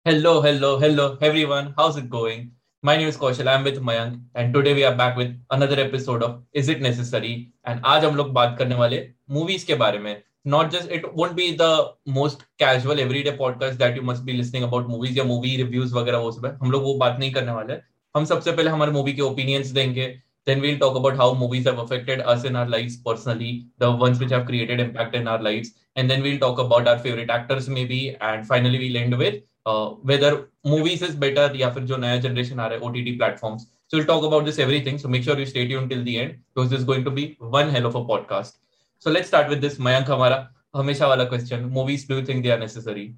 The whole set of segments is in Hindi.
Hello, hello, hello, everyone. How's it going? My name is Kaushal. I'm with Mayank, and today we are back with another episode of Is It Necessary? And आज हम लोग बात करने वाले movies के बारे में. Not just it won't be the most casual everyday podcast that you must be listening about movies या movie reviews वगैरह वो सब है. हम लोग वो बात नहीं करने वाले. हम सबसे पहले हमारे मूवी के ओपिनियंस देंगे then we'll talk about how movies have affected us in our lives personally the ones which have created impact in our lives and then we'll talk about our favorite actors maybe and finally we'll end with whether movies is better या फिर जो नया जनरेशन आ रहा है OTT platform so will talk about this everything so make sure you stay यून till the end because this going to be one hell of a podcast so let start with this Mayank हमारा हमेशा वाला question movies do think they are necessary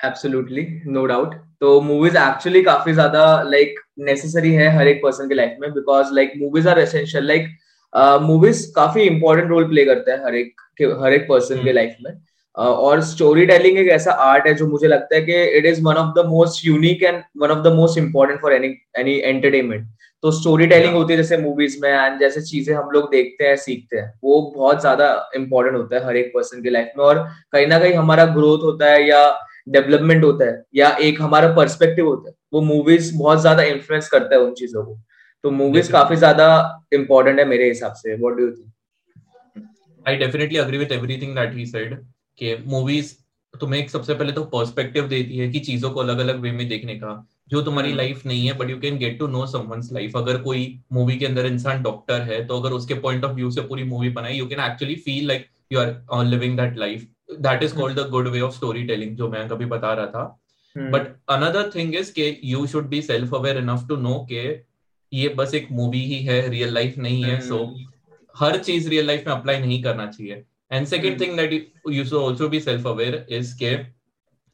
Absolutely, no doubt. तो मूवीज़ एक्चुअली काफ़ी ज़्यादा लाइक नेसेसरी है हर एक पर्सन के लाइफ में because like movies are essential like movies काफ़ी इंपॉर्टेंट रोल प्ले करते हैं हर एक हर एक पर्सन के लाइफ में. और स्टोरी टेलिंग एक ऐसा आर्ट है जो मुझे लगता है कि it is one of the most unique and one of the most important for any any entertainment तो स्टोरी टेलिंग होती है जैसे मूवीज़ में एंड जैसे चीज़ें हम लोग देखते हैं सीखते हैं वो बहुत ज़्यादा इंपॉर्टेंट होता है हर एक पर्सन की लाइफ में और कहीं ना कहीं हमारा ग्रोथ होता है या डेवलपमेंट होता है या एक हमारा पर्सपेक्टिव होता है वो मूवीज़ बहुत ज़्यादा इन्फ्लुएंस करता है उन चीज़ों को। तो मूवीज़ काफ़ी ज़्यादा इंपॉर्टेंट है मेरे हिसाब से what do you think I definitely agree with everything that he said कि मूवीज़ तुम्हें एक सबसे पहले तो पर्सपेक्टिव देती है कि चीज़ों को अलग अलग वे में देखने का जो तुम्हारी लाइफ हम्म। नहीं है but you can get to know someone's life अगर कोई मूवी के अंदर इंसान डॉक्टर है तो अगर उसके पॉइंट ऑफ़ व्यू से पूरी मूवी बनाई you can actually feel like you are living that life that is called the good way of story telling जो मैं कभी बता रहा था। बट अनदर थिंग इज़ के you should be self aware enough to know के ये बस एक मूवी ही है रियल लाइफ नहीं है सो so, हम्म। हर चीज़ रियल लाइफ में अप्लाई नहीं करना चाहिए। And second thing that you should also be self aware is के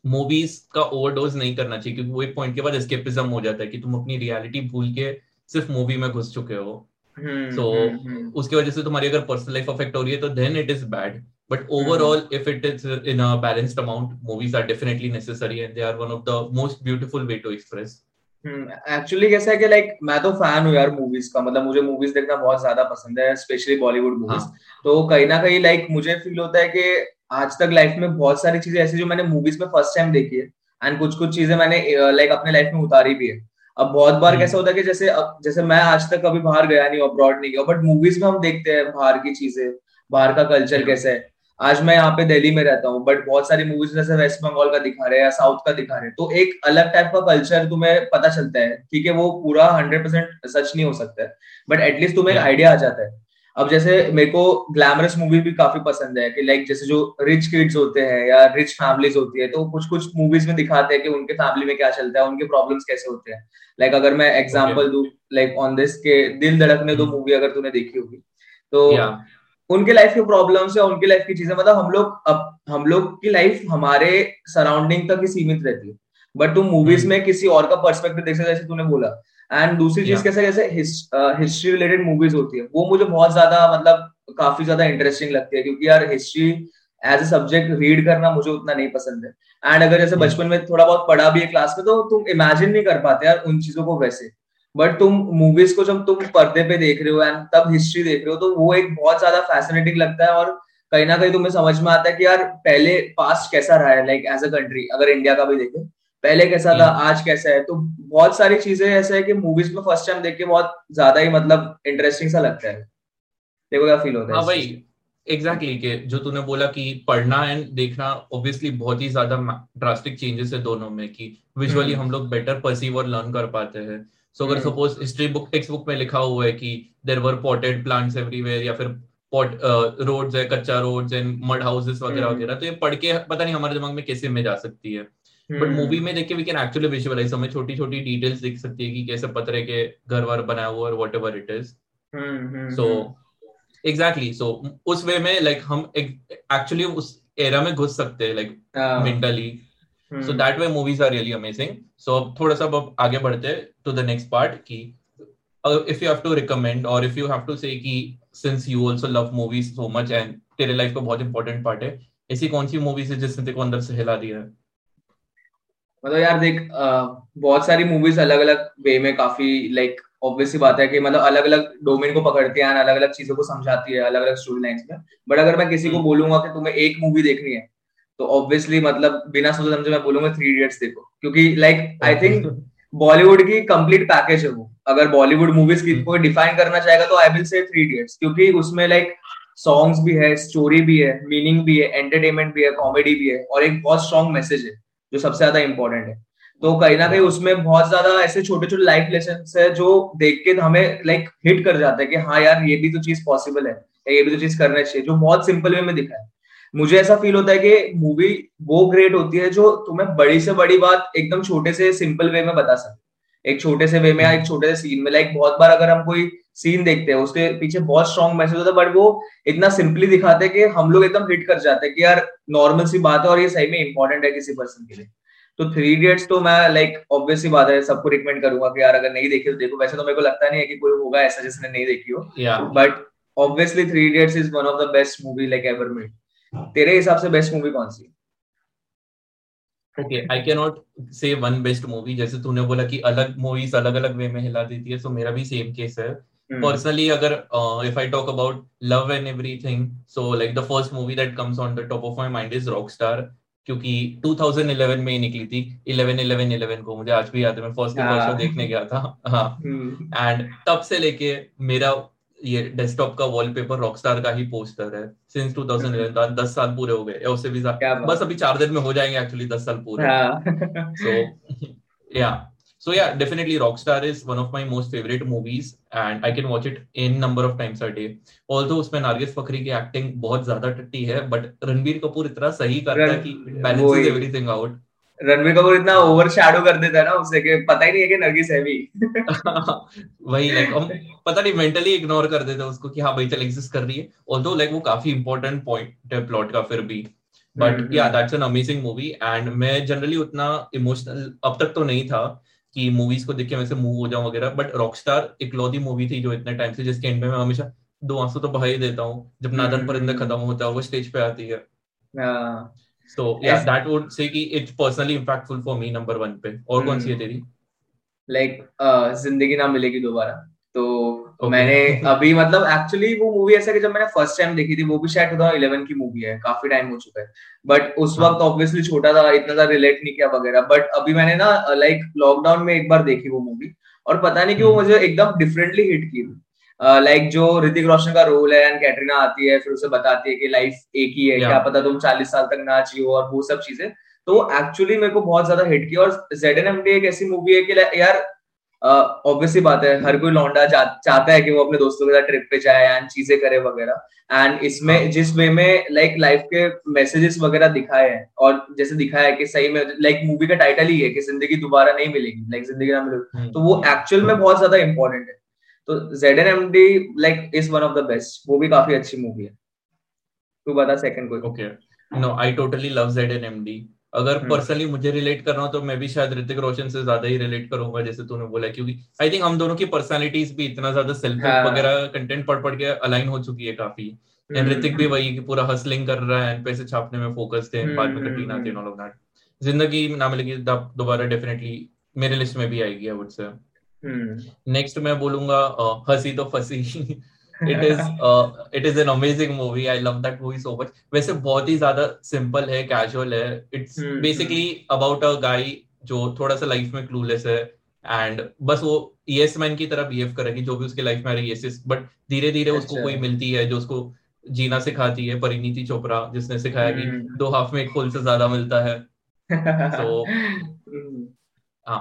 मूवीज़ का ओवरडोज नहीं करना चाहिए क्योंकि वो एक पॉइंट के बाद एस्केपिज्म हो जाता है कि तुम अपनी रियलिटी भूल के सिर्फ़ मूवी में घुस चुके हो। सो hmm, so, hmm, hmm. उसकी वजह से तुम्हारी अगर पर्सनल लाइफ अफेक्ट हो रही है तो then it is bad but overall if it is in a balanced amount movies are definitely necessary and they are one of the most beautiful way to express actually hmm, कैसा है कि लाइक मैं तो फ़ैन हूँ यार मूवीज़ का। मतलब मुझे मूवीज़ देखना बहुत ज़्यादा पसंद है स्पेशली बॉलीवुड मूवीज़ तो कहीं ना कहीं लाइक मुझे फील होता है कि आज तक लाइफ में बहुत सारी चीज़ें ऐसी जो मैंने मूवीज़ में फ़र्स्ट टाइम देखी है एंड कुछ कुछ चीज़ें मैंने लाइक अपने लाइफ में उतारी भी है। अब बहुत बार hmm. कैसा होता है कि जैसे जैसे मैं आज तक कभी बाहर गया नहीं अब्रॉड नहीं गया बट मूवीज़ में हम देखते हैं बाहर की चीज़ें बाहर का कल्चर कैसा है। आज मैं यहाँ पे दिल्ली में रहता हूँ बट बहुत सारी मूवीज़ जैसे वेस्ट बंगाल का दिखा रहे हैं या साउथ का दिखा रहे हैं तो एक अलग टाइप का कल्चर तुम्हें पता चलता है ठीक है वो पूरा हंड्रेड परसेंट सच नहीं हो सकता है बट एटलीस्ट तुम्हें एक आइडिया आ जाता है। अब जैसे मेरे को ग्लैमरस मूवी भी काफ़ी पसंद है कि लाइक जैसे जो रिच किड्स होते हैं या रिच फैमिलीज़ होती है तो कुछ कुछ मूवीज़ में दिखाते हैं कि उनके फैमिली में क्या चलता है उनके प्रॉब्लम्स कैसे होते हैं। लाइक अगर मैं एग्ज़ाम्पल दू लाइक ऑन दिस के दिल धड़कने दो मूवी hmm. अगर तूने देखी होगी तो उनके लाइफ के प्रॉब्लम्स या उनकी लाइफ की चीज़ें मतलब हम लोग अब हम लोग की लाइफ हमारे सराउंडिंग तक ही सीमित रहती है। बट तुम मूवीज़ में किसी और का पर्सपेक्टिव देख सकते जैसे तूने बोला। एंड दूसरी चीज़ कैसे कैसे हिस्ट्री रिलेटेड मूवीज़ होती है वो मुझे बहुत ज़्यादा मतलब काफ़ी ज़्यादा इंटरेस्टिंग लगती है। क्योंकि यार history as a subject read करना मुझे उतना नहीं पसंद है। एंड अगर जैसे. बचपन में थोड़ा बहुत पढ़ा भी है क्लास में तो तुम इमेजिन नहीं कर पाते यार उन चीज़ों को वैसे। बट तुम मूवीज़ को जब तुम पर्दे पे देख रहे हो एंड तब हिस्ट्री देख रहे हो तो वो एक बहुत ज़्यादा फैसिनेटिंग लगता है और कहीं ना कहीं तुम्हें समझ में आता है कि यार पहले पास्ट कैसा रहा है लाइक एज अ कंट्री अगर इंडिया का भी देखें पहले कैसा था आज कैसा है? तो बहुत सारी चीज़ें ऐसे है कि मूवीज़ में फ़र्स्ट टाइम देख के बहुत ज़्यादा ही मतलब इंटरेस्टिंग सा लगता है। देखो क्या फील होता है हाँ भाई एग्जैक्टली exactly, के जो तूने बोला कि पढ़ना एंड देखना ऑब्वियसली बहुत ही ज़्यादा ड्रास्टिक चेंजेस है दोनों में कि विजुअली हम्म। हम लोग बेटर परसीव और लर्न कर पाते हैं सो अगर suppose history book text book में लिखा हुआ है कि there were potted plants everywhere या फिर पॉट रोड्स है कच्चा रोड्स एंड मड हाउसेस वगैरह हम्म। वगैरह तो ये पढ़ के पता नहीं हमारे दिमाग में कैसे में जा सकती है बट मूवी हम्म। में देख के वी कैन एक्चुअली विजुअलाइज हमें छोटी छोटी डिटेल्स दिख सकती है कि कैसे पतरे के घर वर बनाया हुआ और whatever it is so exactly so उस वे में लाइक हम एक्चुअली उस एरा में घुस सकते हैं like mentally so that way movies are really amazing so अब थोड़ा सा अब आगे बढ़ते टू द नेक्स्ट पार्ट की if you have to recommend और if you have to say कि since you also love movies so much and तेरे लाइफ का बहुत इंपॉर्टेंट पार्ट है ऐसी कौन सी मूवीज़ है जिसने तेरे को अंदर से हिला दिया है? मतलब यार देख बहुत सारी मूवीज़ अलग अलग वे में काफ़ी लाइक ऑब्वियसली बात है कि मतलब अलग अलग डोमेन को पकड़ती है अलग अलग चीज़ों को समझाती है अलग अलग स्टोरी लाइन में। बट अगर मैं किसी को हम्म। बोलूँगा कि तुम्हें एक मूवी देखनी है तो ऑब्वियसली मतलब बिना सोचे समझे मैं बोलूँगा थ्री इडियट्स देखो। क्योंकि लाइक आई थिंक बॉलीवुड की कंप्लीट पैकेज है वो। अगर बॉलीवुड मूवीज़ की कोई डिफाइन करना चाहेगा तो I will say three idiots क्योंकि उसमें लाइक सॉन्ग्स भी है स्टोरी भी है मीनिंग भी है एंटरटेनमेंट भी है कॉमेडी भी है और एक बहुत स्ट्रॉन्ग मैसेज है जो सबसे ज़्यादा इंपॉर्टेंट है। तो कहीं ना कहीं उसमें बहुत ज़्यादा ऐसे छोटे छोटे लाइफ लेसन है जो देख के हमें लाइक हिट कर जाता है कि हाँ यार, ये भी तो चीज़ पॉसिबल है, ये भी तो चीज़ करना चाहिए, जो बहुत सिंपल वे में दिखा है। मुझे ऐसा फील होता है कि मूवी वो ग्रेट होती है जो तुम्हें बड़ी से बड़ी बात एकदम छोटे से सिंपल वे में बता सके एक छोटे से वे में या एक छोटे से सीन में लाइक बहुत बार अगर हम कोई सीन देखते हैं, उसके पीछे बहुत स्ट्रॉन्ग मैसेज होता है बट वो इतना सिंपली दिखाते हैं कि हम लोग एकदम हिट कर जाते हैं कि यार नॉर्मल सी बात है और ये सही में इंपॉर्टेंट है किसी पर्सन के लिए। तो थ्री इडियट्स तो मैं लाइक ऑब्वियसली बात है सबको रिकमेंड करूँगा कि यार अगर नहीं देखी तो देखो। वैसे तो मेरे को लगता नहीं है कि कोई होगा ऐसा जिसने नहीं देखी हो। But obviously three idiots is one of the best movie like ever made तेरे हिसाब से बेस्ट मूवी कौन सी? Okay I can not say one best movie जैसे तूने बोला कि अलग मूवीज़ अलग अलग वे में हिला देती है सो so मेरा भी सेम केस है। Personally hmm. अगर if I talk about love and everything so like the first movie that comes on the top of my mind is rockstar क्योंकि 2011 में ही निकली थी। 11 11 11 को मुझे आज भी याद है। मैं फ़र्स्ट फ़र्स्ट शो देखने गया था। हाँ। And hmm. तब से लेके मेरा ये डेस्कटॉप का वॉलपेपर रॉकस्टार का ही पोस्टर है। सिंस 2011 तो दस साल पूरे हो गए। उससे भी बस अभी चार दिन में हो जाएँगे एक्चुअली दस साल पूरे। सो या so yeah definitely rockstar is one of my most favorite movies and i can watch it in number of times a day. Although उसमें नारगिस फकरी की एक्टिंग बहुत ज़्यादा टट्टी है बट रणबीर कपूर इतना सही करता है कि balances everything out Ranbir Kapoor इतना ओवर शैडो कर देता है ना उसे कि पता ही नहीं है कि नरगिस है भी। वही लाइक हम पता नहीं मेंटली इग्नोर कर देते उसको कि हाँ भाई चल एग्जिस्ट कर रही है। ऑल्दो लाइक वो काफ़ी इंपॉर्टेंट पॉइंट है प्लॉट का फिर भी। बट या that's an amazing movie and मैं जनरली उतना इमोशनल अब तक तो नहीं था। कि मूवीज़ को देख के वैसे मूव हो जाऊँ वगैरह बट रॉकस्टार इकलौती मूवी थी जो इतने टाइम से जिसके एंड में मैं हमेशा दो आँसू तो बहा ही देता हूँ जब नादन परिंदा खत्म होता है वो स्टेज पे आती है। So yes that would say कि it's personally impactful for me number one पे। और कौन सी है तेरी? लाइक ज़िंदगी ना मिलेगी दोबारा तो okay. मैंने अभी मतलब एक्चुअली वो मूवी ऐसा कि जब मैंने फ़र्स्ट टाइम देखी थी वो भी शायद 2011 की मूवी है काफ़ी टाइम हो चुका है बट उस हाँ. वक्त ऑब्वियसली छोटा था इतना ज़्यादा रिलेट नहीं किया वगैरह बट अभी मैंने ना लाइक लॉकडाउन में एक बार देखी वो मूवी और पता नहीं कि वो हम्म। मुझे एकदम डिफरेंटली हिट की लाइक uh, जो ऋतिक रोशन का रोल है एंड कैटरीना आती है फिर उसे बताती है कि लाइफ एक ही है. क्या पता तुम चालीस साल तक ना जियो और वो सब चीज़ें तो एक्चुअली मेरे को बहुत ज़्यादा हिट किया और जेड एन एम डी एक ऐसी मूवी है कि यार ऑब्वियसली uh, बात है हर कोई लौंडा चाहता है कि वो अपने दोस्तों के साथ ट्रिप पे जाए एंड चीज़ें करे वगैरह। एंड इसमें हाँ. जिस वे में लाइक लाइफ के मैसेजेस वगैरह दिखाए हैं और जैसे दिखाया है कि सही में लाइक मूवी का टाइटल ही है कि ज़िंदगी दोबारा नहीं मिलेगी लाइक ज़िंदगी ना मिलेगी हम्म। तो वो एक्चुअल में बहुत ज़्यादा इंपॉर्टेंट है। तो Z N M D like is one of the best वो भी काफ़ी अच्छी मूवी है। तू बता सेकंड कोई। Okay no I totally love Z N M D अगर पर्सनली हम्म। मुझे रिलेट करना हो तो मैं भी शायद ऋतिक रोशन से ज़्यादा ही रिलेट करूँगा जैसे तूने बोला क्योंकि आई थिंक हम दोनों की पर्सनालिटीज भी इतना ज़्यादा सेल्फ हाँ. वगैरह कंटेंट पढ़ पढ़ के अलाइन हो चुकी है काफ़ी एंड हम्म, ऋतिक भी हम्म। वही कि पूरा हसलिंग कर रहा है पैसे छापने में फोकस थे बाद में कटीना थे ऑल ऑफ़ दैट ज़िंदगी ना मिलेगी दोबारा डेफिनेटली मेरे लिस्ट में भी आएगी आई वुड से नेक्स्ट मैं बोलूँगा Hasee Toh Phasee it is it is an amazing movie I love that movie so much वैसे बहुत ही ज़्यादा सिंपल है कैजुअल है. It's basically about a guy जो थोड़ा सा लाइफ में क्लूलेस है एंड बस वो यस मैन की तरह बिहेव करेगी जो भी उसके लाइफ में आ रही है बट धीरे धीरे उसको अच्छा। कोई मिलती है जो उसको जीना सिखाती है परिणीति चोपड़ा जिसने सिखाया कि दो हाफ़ में एक फुल से ज़्यादा मिलता है। So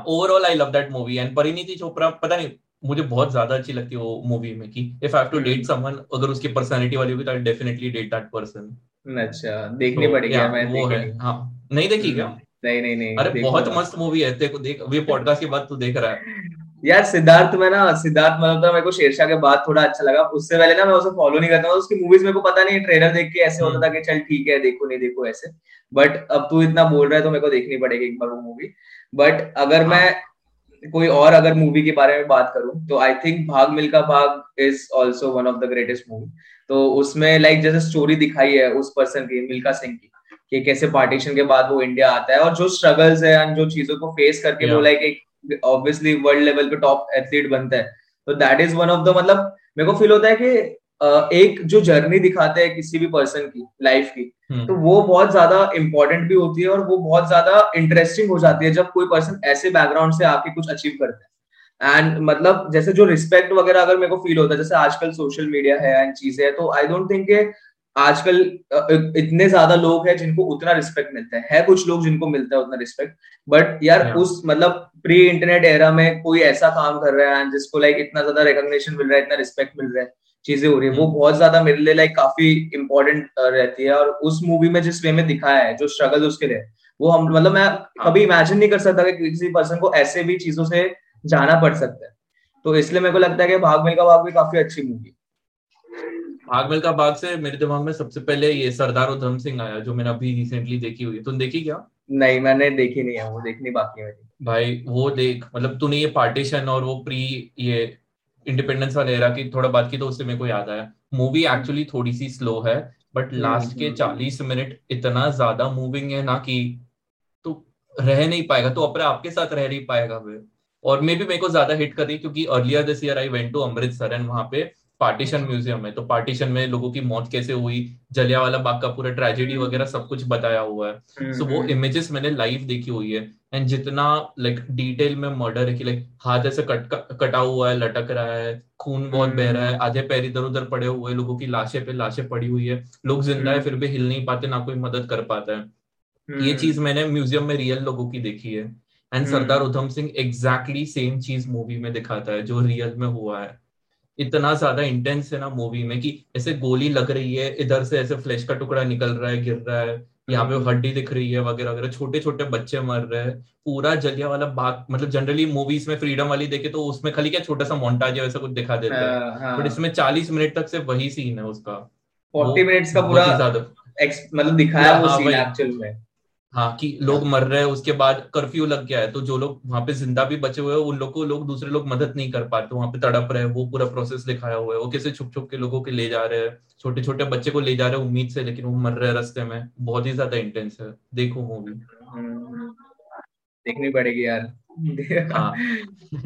overall I love that movie and Parineeti Chopra पता नहीं मुझे बहुत ज़्यादा अच्छी लगती है वो मूवी में कि if I have to date someone अगर उसकी पर्सनालिटी वाली होगी तो I definitely date that person अच्छा देखनी so, पड़ेगी मैं वो है हाँ। नहीं देखी क्या? नहीं नहीं नहीं अरे बहुत मस्त मूवी है देखो देख अभी पॉडकास्ट के बाद तू देख रहा है। यार सिद्धार्थ में ना सिद्धार्थ मल्होत्रा मेरे को शेरशाह के बाद थोड़ा अच्छा लगा। उससे पहले ना मैं उसे फॉलो नहीं करता उसकी मूवीज़ मेरे को पता नहीं ट्रेलर देख के ऐसे होता था कि चल ठीक है देखो नहीं देखो ऐसे। बट अब तू इतना बोल रहा है तो मेरे को देखनी पड़ेगी एक बार वो मूवी बट अगर हाँ. मैं कोई और अगर मूवी के बारे में बात करूँ तो आई think Bhaag Milkha Bhaag is also one of the greatest movie तो उसमें लाइक like, जैसे स्टोरी दिखाई है उस पर्सन की मिल्खा सिंह की कि कैसे पार्टीशन के बाद वो इंडिया आता है और जो स्ट्रगल्स है एंड जो चीज़ों को फेस करके yeah. वो लाइक एक ऑब्वियसली वर्ल्ड लेवल पे टॉप एथलीट बनता है तो that is one of the मतलब मेरे को फील होता है कि एक जो जर्नी दिखाते हैं किसी भी पर्सन की लाइफ की हम्म। तो वो बहुत ज़्यादा इंपॉर्टेंट भी होती है और वो बहुत ज़्यादा इंटरेस्टिंग हो जाती है जब कोई पर्सन ऐसे बैकग्राउंड से आके कुछ अचीव करता है एंड मतलब जैसे जो रिस्पेक्ट वगैरह अगर मेरे को फील होता है जैसे आजकल सोशल मीडिया है एंड चीज़ें है तो आई डोंट थिंक आजकल इतने ज़्यादा लोग हैं जिनको उतना रिस्पेक्ट मिलता है है कुछ लोग जिनको मिलता है उतना रिस्पेक्ट बट यार. उस मतलब प्री इंटरनेट एरा में कोई ऐसा काम कर रहा है जिसको लाइक इतना ज़्यादा रिकॉग्निशन मिल रहा है इतना रिस्पेक्ट मिल रहा है चीज़ें हो रही है। वो hmm. बहुत ज़्यादा मेरे लिए लाइक काफ़ी इंपॉर्टेंट रहती है। और उस मूवी में जिस वे में दिखाया है जो स्ट्रगल उसके लिए वो हम मतलब मैं हाँ। कभी इमेजिन नहीं कर सकता कि किसी पर्सन को ऐसे भी चीज़ों से जाना पड़ सकता है। तो इसलिए मेरे को लगता है कि भाग मिल्खा भाग भी काफ़ी अच्छी मूवी भाग मिल्खा भाग से मेरे दिमाग में सबसे पहले ये सरदार उधम सिंह आया जो मैंने अभी रिसेंटली देखी हुई है। तुम देखी क्या? नहीं मैंने देखी नहीं है वो देखनी बाकी है भाई वो देख मतलब तूने ये पार्टीशन और वो प्री ये इंडिपेंडेंस वाले एरा की थोड़ा बात की तो उससे मेरे को याद आया। मूवी एक्चुअली थोड़ी सी स्लो है बट लास्ट हम्म, के हम्म, चालीस मिनट इतना ज़्यादा मूविंग है ना कि तो रह नहीं पाएगा तो अपने आपके साथ रह नहीं पाएगा फिर। और मे भी मेरे को ज़्यादा हिट करी क्योंकि earlier this year I went to Amritsar and वहाँ पे पार्टीशन म्यूज़ियम है तो पार्टीशन में लोगों की मौत कैसे हुई जलिया वाला बाग का पूरा ट्रेजेडी हम्म। वगैरह सब कुछ बताया हुआ है। सो so, वो इमेजेस हम्म, हम्म। मैंने लाइव देखी हुई है। एंड जितना लाइक डिटेल में मर्डर है कि लाइक हाथ ऐसे कट कटा हुआ है लटक रहा है खून बहुत बह रहा है आधे पैर इधर उधर पड़े हुए लोगों की लाशें पे लाशें पड़ी हुई है लोग ज़िंदा है फिर भी हिल नहीं पाते ना कोई मदद कर पाता है। ये चीज़ मैंने म्यूज़ियम में रियल लोगों की देखी है। And Sardar Udham Singh exactly same cheese movie में दिखाता है जो रियल में हुआ है। इतना ज़्यादा इंटेंस है ना मूवी में कि ऐसे गोली लग रही है इधर से ऐसे फ्लैश का टुकड़ा निकल रहा है गिर रहा है यहाँ पे हड्डी दिख रही है वगैरह वगैरह। छोटे छोटे बच्चे मर रहे हैं। पूरा जलिया वाला बाग मतलब जनरली मूवीज़ में फ्रीडम वाली देखे तो उसमें खाली क्या छोटा सा मोन्टाज है वैसा कुछ दिखा देता है। बट हाँ, हाँ। इसमें चालीस मिनट तक से वही सीन है उसका। फोर्टी मिनट्स का पूरा मतलब दिखाया वो सीन एक्चुअल में। हाँ कि लोग मर रहे हैं, उसके बाद कर्फ्यू लग गया है तो जो लोग वहाँ पे ज़िंदा भी बचे हुए हैं, उन लोग को लोग, दूसरे लोग मदद नहीं कर पाते, वहाँ पे तड़प रहे हैं, वो पूरा प्रोसेस दिखाया हुआ है, वो कैसे छुप छुप के लोगों के ले जा रहे हैं छोटे छोटे बच्चे को ले जा रहे हैं उम्मीद से, लेकिन वो मर रहे हैं रस्ते में, बहुत ही ज़्यादा इंटेंस है, देखो मूवी देखनी पड़ेगी यार। हाँ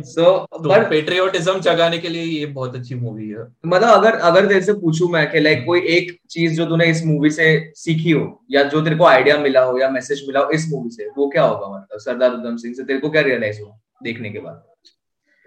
सो बट पेट्रियोटिज्म जगाने के लिए ये बहुत अच्छी मूवी है। मतलब अगर अगर तेरे से पूछूँ मैं कि लाइक कोई एक चीज़ जो तूने इस मूवी से सीखी हो या जो तेरे को आइडिया मिला हो या मैसेज मिला हो इस मूवी से वो क्या होगा मतलब? सरदार उधम सिंह से तेरे को क्या रियलाइज़ हुआ देखने के बाद?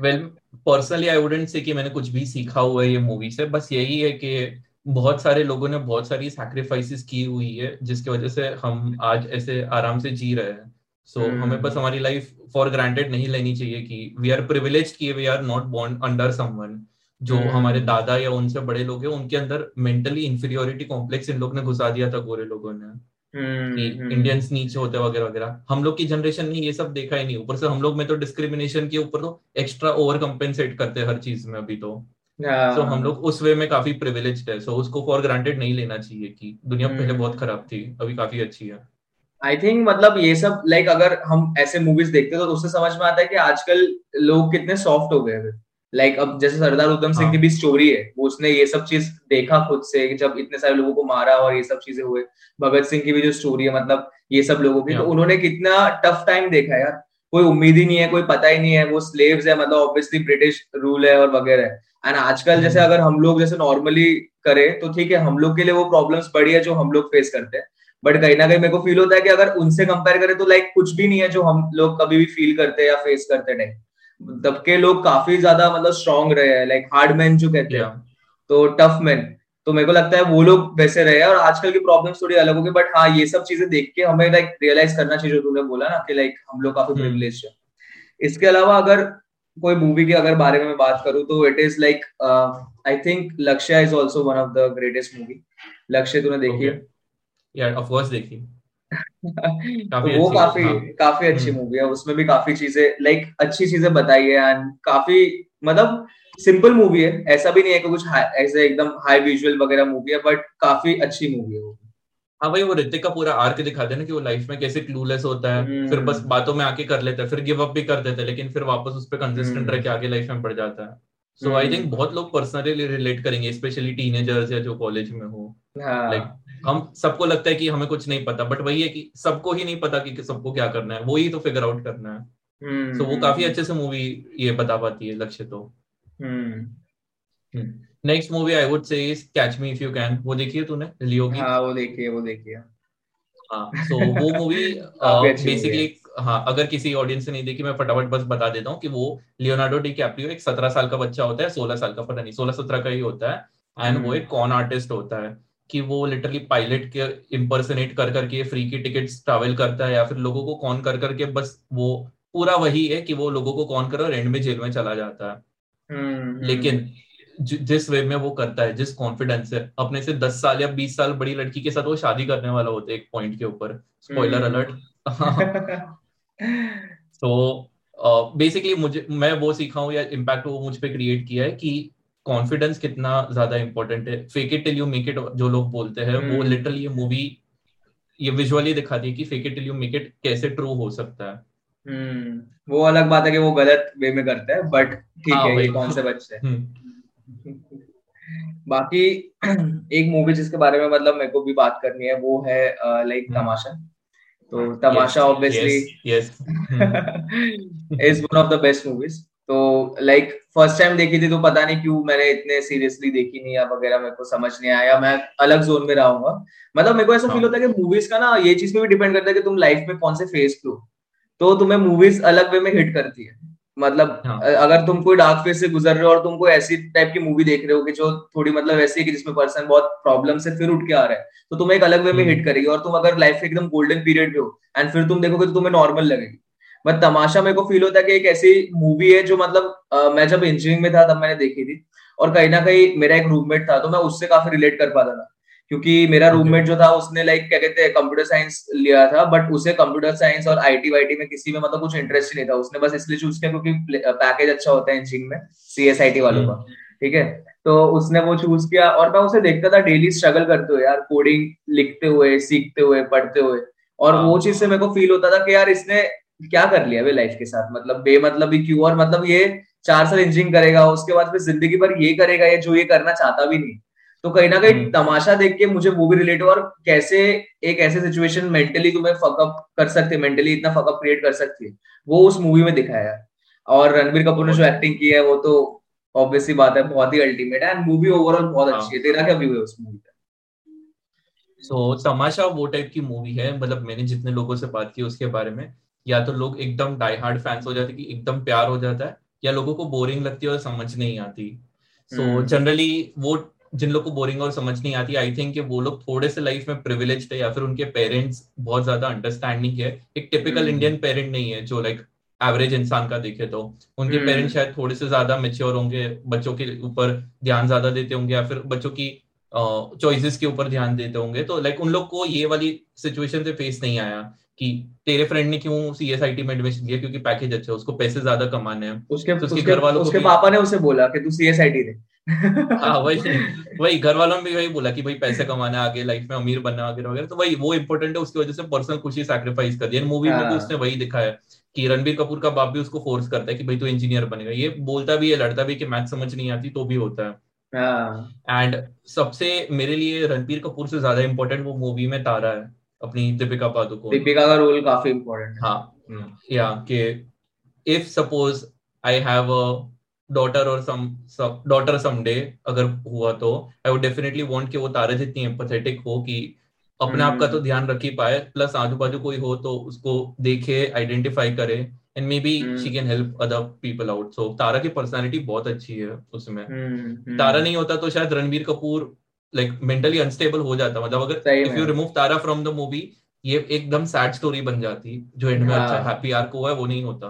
Well personally I wouldn't say कि मैंने कुछ भी सीखा हुआ है ये मूवी से। बस यही है कि बहुत सारे लोगों ने बहुत सारी सैक्रिफाइसेस की हुई है जिसकी वजह से हम आज ऐसे आराम से जी रहे हैं। So so, hmm. हमें बस हमारी लाइफ फॉर ग्रांटेड नहीं लेनी चाहिए कि वी आर प्रिविलेज कि we are not born under someone जो hmm. हमारे दादा या उनसे बड़े लोग हैं उनके अंदर मेंटली इंफीरियोरिटी कॉम्प्लेक्स इन लोग ने घुसा दिया था गोरे लोगों ने। hmm. इंडियंस नीचे होते वगैरह वगैरह। हम लोग की जनरेशन ने ये सब देखा ही नहीं ऊपर से हम लोग में तो डिस्क्रिमिनेशन के ऊपर तो एक्स्ट्रा ओवर कंपेंसेट करते हैं हर चीज़ में अभी तो। सो so, हम लोग उस वे में काफ़ी प्रिविलेज है। सो so, उसको फॉर ग्रांटेड नहीं लेना चाहिए कि दुनिया पहले बहुत खराब थी अभी काफ़ी अच्छी है। आई थिंक मतलब ये सब लाइक like, अगर हम ऐसे मूवीज़ देखते तो उससे समझ में आता है कि आजकल लोग कितने सॉफ्ट हो गए लाइक like, अब जैसे सरदार उधम सिंह की हाँ। भी स्टोरी है वो उसने ये सब चीज़ देखा खुद से जब इतने सारे लोगों को मारा और ये सब चीज़ें हुए भगत सिंह की भी जो स्टोरी है मतलब ये सब लोगों की तो हाँ। उन्होंने कितना टफ टाइम देखा यार कोई उम्मीद ही नहीं है कोई पता ही नहीं है वो स्लेव्स है मतलब ऑब्वियसली ब्रिटिश रूल है और वगैरह है एंड आजकल जैसे हम्म। अगर हम लोग जैसे नॉर्मली करें तो ठीक है हम लोग के लिए वो प्रॉब्लम्स बड़ी है जो हम लोग फेस करते हैं बट कहीं ना कहीं मेरे को फील होता है कि अगर उनसे कंपेयर करें तो लाइक कुछ भी नहीं है जो हम लोग कभी भी फील करते हैं या फेस करते नहीं। तब के लोग काफ़ी ज़्यादा मतलब स्ट्रॉन्ग रहे हैं लाइक हार्ड मैन जो कहते हैं तो टफ मैन तो मेरे को लगता है वो लोग वैसे रहे और आजकल की प्रॉब्लम थोड़ी अलग होगी बट हाँ ये सब चीज़ें देख के हमें लाइक रियलाइज़ करना चाहिए जो तूने बोला ना कि लाइक हम लोग काफ़ी प्रिविलेज हम्म। है। इसके अलावा अगर कोई मूवी के अगर बारे में बात करूँ तो it is like I think Lakshya is also one of the greatest movie Lakshya तूने देखी है? या ऑफ़ कोर्स देखी। तो वो काफ़ी हाँ. काफ़ी अच्छी मूवी हम्म। है। उसमें भी काफ़ी चीज़ें लाइक अच्छी चीज़ें बताई है एंड काफ़ी मतलब सिंपल मूवी है। ऐसा भी नहीं है कि कुछ ऐसे एकदम हाई विजुअल वगैरह मूवी है बट काफ़ी अच्छी मूवी है वो। हाँ भाई वो ऋतिक का पूरा आर्क दिखाते हैं ना कि वो लाइफ में कैसे क्लूलेस होता है। फिर बस हम्म। बातों में आके कर लेता है फिर गिव अप भी कर देता है लेकिन फिर वापस उस पर कंसिस्टेंट रह के आगे लाइफ में बढ़ जाता है। सो आई थिंक बहुत लोग पर्सनली रिलेट करेंगे स्पेशली टीनेजर्स या जो कॉलेज में हो। लाइक हाँ. हम सबको लगता है कि हमें कुछ नहीं पता बट वही है कि सबको ही नहीं पता कि सबको क्या करना है वो ही तो फिगर आउट करना है। सो हम्म, so, वो काफ़ी हम्म। अच्छे से मूवी ये बता पाती है लक्ष्य तो। Next movie I would say is catch me if you can वो देखी है तूने? लियो की? हाँ वो देखी है वो देखी है। हाँ सो वो मूवी बेसिकली हाँ। अगर किसी ऑडियंस ने नहीं देखी मैं फटाफट बस बता देता हूँ कि वो लियोनार्डो डी कैप्रियो एक सत्रह साल का बच्चा होता है सोलह साल का पता नहीं सोलह सत्रह का ही होता है एंड वो एक कॉन आर्टिस्ट होता है। कि वो लिटरली पायलट के इम्पर्सनेट कर करके फ्री की टिकट्स ट्रैवल करता है या फिर लोगों को कॉन कर करके बस वो पूरा वही है कि वो लोगों को कॉन करो और एंड में जेल में चला जाता है। हम्म, लेकिन जिस वे में वो करता है जिस कॉन्फिडेंस से अपने से दस साल या बीस साल बड़ी लड़की के साथ वो शादी करने वाला होता है एक पॉइंट के ऊपर। स्पॉइलर अलर्ट तो बेसिकली मुझे मैं वो सीखा हूँ या इम्पैक्ट वो मुझ पर क्रिएट किया है कि कॉन्फिडेंस कितना ज़्यादा इंपॉर्टेंट है? Fake it till you make it जो लोग बोलते हैं वो लिटरली ये मूवी ये विजुअली दिखाती है कि fake it till you make it कैसे ट्रू हो सकता है। हम्म वो अलग बात है कि वो गलत वे में करते हैं बट ठीक हाँ, है ये कौन से बच्चे बाकी एक मूवी जिसके बारे में मतलब मेरे को भी बात करनी है वो है लाइक तमाशा। तो Tamasha obviously is one of the best movies तो लाइक फ़र्स्ट टाइम देखी थी तो पता नहीं क्यों मैंने इतने सीरियसली देखी नहीं या वगैरह मेरे को समझ नहीं आया मैं अलग जोन में रहूँगा मतलब मेरे को ऐसा फील हाँ। होता है कि मूवीज़ का ना ये चीज़ पे भी डिपेंड करता है कि तुम लाइफ में कौन से फ़ेज़ पे हो तो तुम्हें मूवीज़ अलग वे में हिट करती है मतलब हाँ. अगर तुम कोई डार्क फ़ेज़ से गुजर रहे हो और तुम कोई ऐसी टाइप की मूवी देख रहे हो कि जो थोड़ी मतलब ऐसी है कि जिसमें पर्सन बहुत प्रॉब्लम से फिर उठ के आ रहा है तो तुम्हें एक अलग वे में हिट हम्म। करेगी और तुम अगर लाइफ एकदम गोल्डन पीरियड पे हो एंड फिर तुम देखोगे तो तुम्हें नॉर्मल लगेगी बट तमाशा मेरे को फील होता है कि एक ऐसी मूवी है जो मतलब आ, मैं जब इंजीनियरिंग में था तब मैंने देखी थी और कहीं ना कहीं मेरा एक रूममेट था तो मैं उससे काफ़ी रिलेट कर पाता था। क्योंकि मेरा रूममेट जो था उसने लाइक क्या कहते हैं कंप्यूटर साइंस लिया था बट उसे कंप्यूटर साइंस और आईटी वाईटी में किसी में मतलब कुछ इंटरेस्ट ही नहीं था। उसने बस इसलिए चूज़ किया क्योंकि पैकेज अच्छा होता है इंजीनियरिंग में सी एस आई टी वालों का। हम्म। ठीक है? तो उसने वो चूज़ किया और मैं उसे देखता था डेली स्ट्रगल करते हुए यार कोडिंग लिखते हुए सीखते हुए पढ़ते हुए। और हाँ। वो चीज़ से मेरे को फील होता था कि यार इसने क्या कर लिया वे लाइफ के साथ? मतलब बे मतलब ही क्यों? और मतलब ये चार साल इंजीनियरिंग करेगा उसके बाद फिर ज़िंदगी भर ये करेगा ये जो ये करना चाहता भी नहीं। तो कहीं ना कहीं हम्म। तमाशा देख के मुझे वो भी रिलेट हुआ और कैसे एक ऐसे सिचुएशन मेंटली तुम्हें फकअप कर सकते मेंटली इतना फकअप क्रिएट कर सकती। है वो उस मूवी में दिखाया। है और रणबीर कपूर ने जो एक्टिंग की है वो तो ऑब्वियसली बात है बहुत ही अल्टीमेट है। एंड मूवी ओवरऑल बहुत हाँ। अच्छी है। तेरा क्या व्यू है उस मूवी का? सो तमाशा वो टाइप की मूवी है। मतलब मैंने जितने लोगों से बात की उसके बारे में या तो लोग एकदम डाई हार्ड फैंस हो जाते कि एकदम प्यार हो जाता है या लोगों को बोरिंग लगती है और समझ नहीं आती। सो so, जनरली हम्म। वो जिन लोग को बोरिंग और समझ नहीं आती आई थिंक वो लोग थोड़े से लाइफ में प्रिविलेज है या फिर उनके पेरेंट्स बहुत ज़्यादा अंडरस्टैंडिंग है। एक टिपिकल इंडियन पेरेंट नहीं है जो लाइक एवरेज इंसान का देखे तो। उनके पेरेंट्स हम्म। शायद थोड़े से ज़्यादा मेच्योर होंगे बच्चों के ऊपर ध्यान ज़्यादा देते होंगे या फिर बच्चों की चॉइसेस के ऊपर ध्यान देते होंगे। तो लाइक उन लोग को ये वाली सिचुएशन से फेस नहीं आया। कि तेरे फ्रेंड ने क्यों सी एस आई टी में एडमिशन लिया क्योंकि पैकेज अच्छा है उसको पैसे ज़्यादा कमाने हैं। उसके, तो उसके घर वालों उसके पापा ने उसे बोला कि तू सी एस आई टी दे। हाँ वही वही घर वालों ने भी वही बोला कि भाई पैसे कमाना आगे लाइफ में अमीर बनना वगैरह वगैरह। तो वही वो इम्पोर्टेंट है उसकी वजह से पर्सनल खुशी सैक्रिफाइस कर दिया मूवी में भी हाँ। उसने वही दिखाया कि रणबीर कपूर का बाप भी उसको फोर्स करता है कि भाई तू इंजीनियर बनेगा ये बोलता भी है लड़ता भी कि मैथ समझ नहीं आती तो भी होता है। एंड हाँ। सबसे मेरे लिए रणबीर कपूर से ज़्यादा इम्पोर्टेंट वो मूवी में तारा है। अपनी दीपिका पादुकोण। दीपिका का रोल काफ़ी इम्पोर्टेंट हाँ। या कि if suppose I have a daughter और सम डॉटर समडे अगर हुआ तो आई वुड डेफिनेटली वांट कि वो तारा जितनी एम्पथेटिक हो कि अपने आप का तो hmm. ध्यान रख ही पाए प्लस आजू बाजू कोई हो तो उसको देखे आइडेंटिफाई करे and maybe she can help other people out so Tara की पर्सनालिटी बहुत अच्छी है उसमें। hmm. तारा नहीं होता तो शायद Ranbir Kapoor like mentally unstable हो जाता मतलब अगर if you remove Tara from the movie ये एकदम सैड स्टोरी बन जाती जो एंड में अच्छा हैप्पी आर्क हुआ है वो नहीं होता।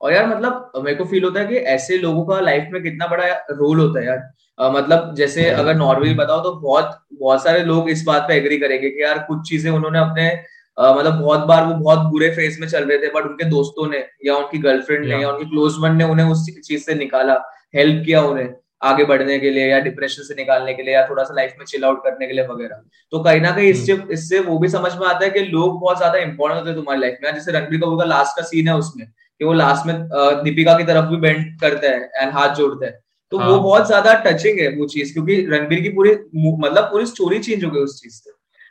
और यार मतलब मेरे को फील होता है कि ऐसे लोगों का लाइफ में कितना बड़ा रोल होता है यार। आ, मतलब जैसे अगर नॉर्मली बताओ तो बहुत बहुत सारे लोग इस बात पे एग्री करेंगे कि यार कुछ चीज़ें उन्होंने अपने आ, मतलब बहुत बार वो बहुत बुरे फ़ेज़ में चल रहे थे बट उनके दोस्तों ने या उनकी गर्लफ्रेंड ने या उनकी क्लोज वन ने उन्हें उस चीज़ से निकाला हेल्प किया उन्हें। आगे बढ़ने के लिए या डिप्रेशन से निकालने के लिए या थोड़ा सा लाइफ में चिल आउट करने के लिए वगैरह तो कहीं ना कहीं इससे हम्म। इससे वो भी समझ में आता है कि लोग बहुत ज़्यादा इंपॉर्टेंट होते हैं तुम्हारी लाइफ में जैसे रणबीर कपूर का लास्ट का सीन है उसमें कि वो लास्ट में दीपिका की तरफ़ भी बेंड करता है एंड हाथ जोड़ता है तो हाँ. वो बहुत ज़्यादा टचिंग है वो चीज़ क्योंकि रणबीर की पूरी मतलब पूरी स्टोरी चेंज हो गई उस चीज़ से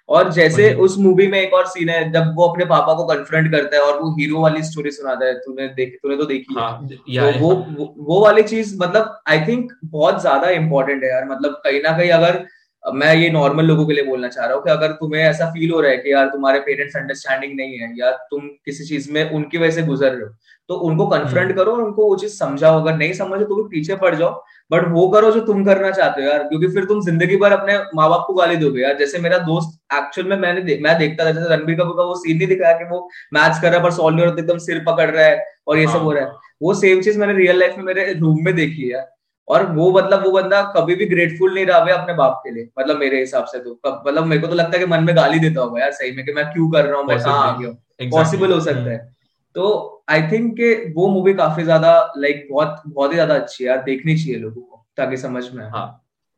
और जैसे उस मूवी में एक और सीन है जब वो अपने पापा को कन्फ्रंट करता है और वो हीरो वाली स्टोरी सुनाता है तूने देख तूने तो देखी हाँ, तो वो, वो वो वाली चीज़ मतलब आई थिंक बहुत ज़्यादा इंपॉर्टेंट है यार। मतलब कहीं ना कहीं अगर मैं ये नॉर्मल लोगों के लिए बोलना चाह रहा हूँ कि अगर तुम्हें ऐसा फील हो रहा है कि यार तुम्हारे पेरेंट्स अंडरस्टैंडिंग नहीं है या तुम किसी चीज़ में उनकी वजह से गुजर रहे हो तो उनको कन्फ्रंट हम्म। करो और उनको वो चीज़ समझाओ। अगर नहीं समझो तो भी पीछे पड़ जाओ। बट वो करो जो तुम करना चाहते हो यार क्योंकि फिर तुम ज़िंदगी भर अपने माँ बाप को गाली दोगे यार। जैसे मेरा दोस्त एक्चुअल में मैंने दे, मैं देखता था जैसे रणबीर कपूर का वो सीन नहीं दिखाया कि वो मैच कर रहा है पर सॉल्व नहीं हो एकदम सिर पकड़ रहा है और ये सब हाँ। हो रहा है। वो सेम चीज़ मैंने रियल लाइफ में मेरे रूम में देखी है यार। और वो मतलब वो बंदा कभी भी ग्रेटफुल नहीं रहा है अपने बाप के लिए मतलब मेरे हिसाब से तो। मतलब मेरे को तो लगता है कि मन में गाली देता होगा यार सही में कि मैं क्यों कर रहा हूँ मैं कहाँ आ गया पॉसिबल हो सकता। है। तो आई थिंक के वो मूवी काफ़ी ज़्यादा लाइक बहुत बहुत ही ज़्यादा अच्छी है यार देखनी चाहिए लोगों को ताकि समझ में हाँ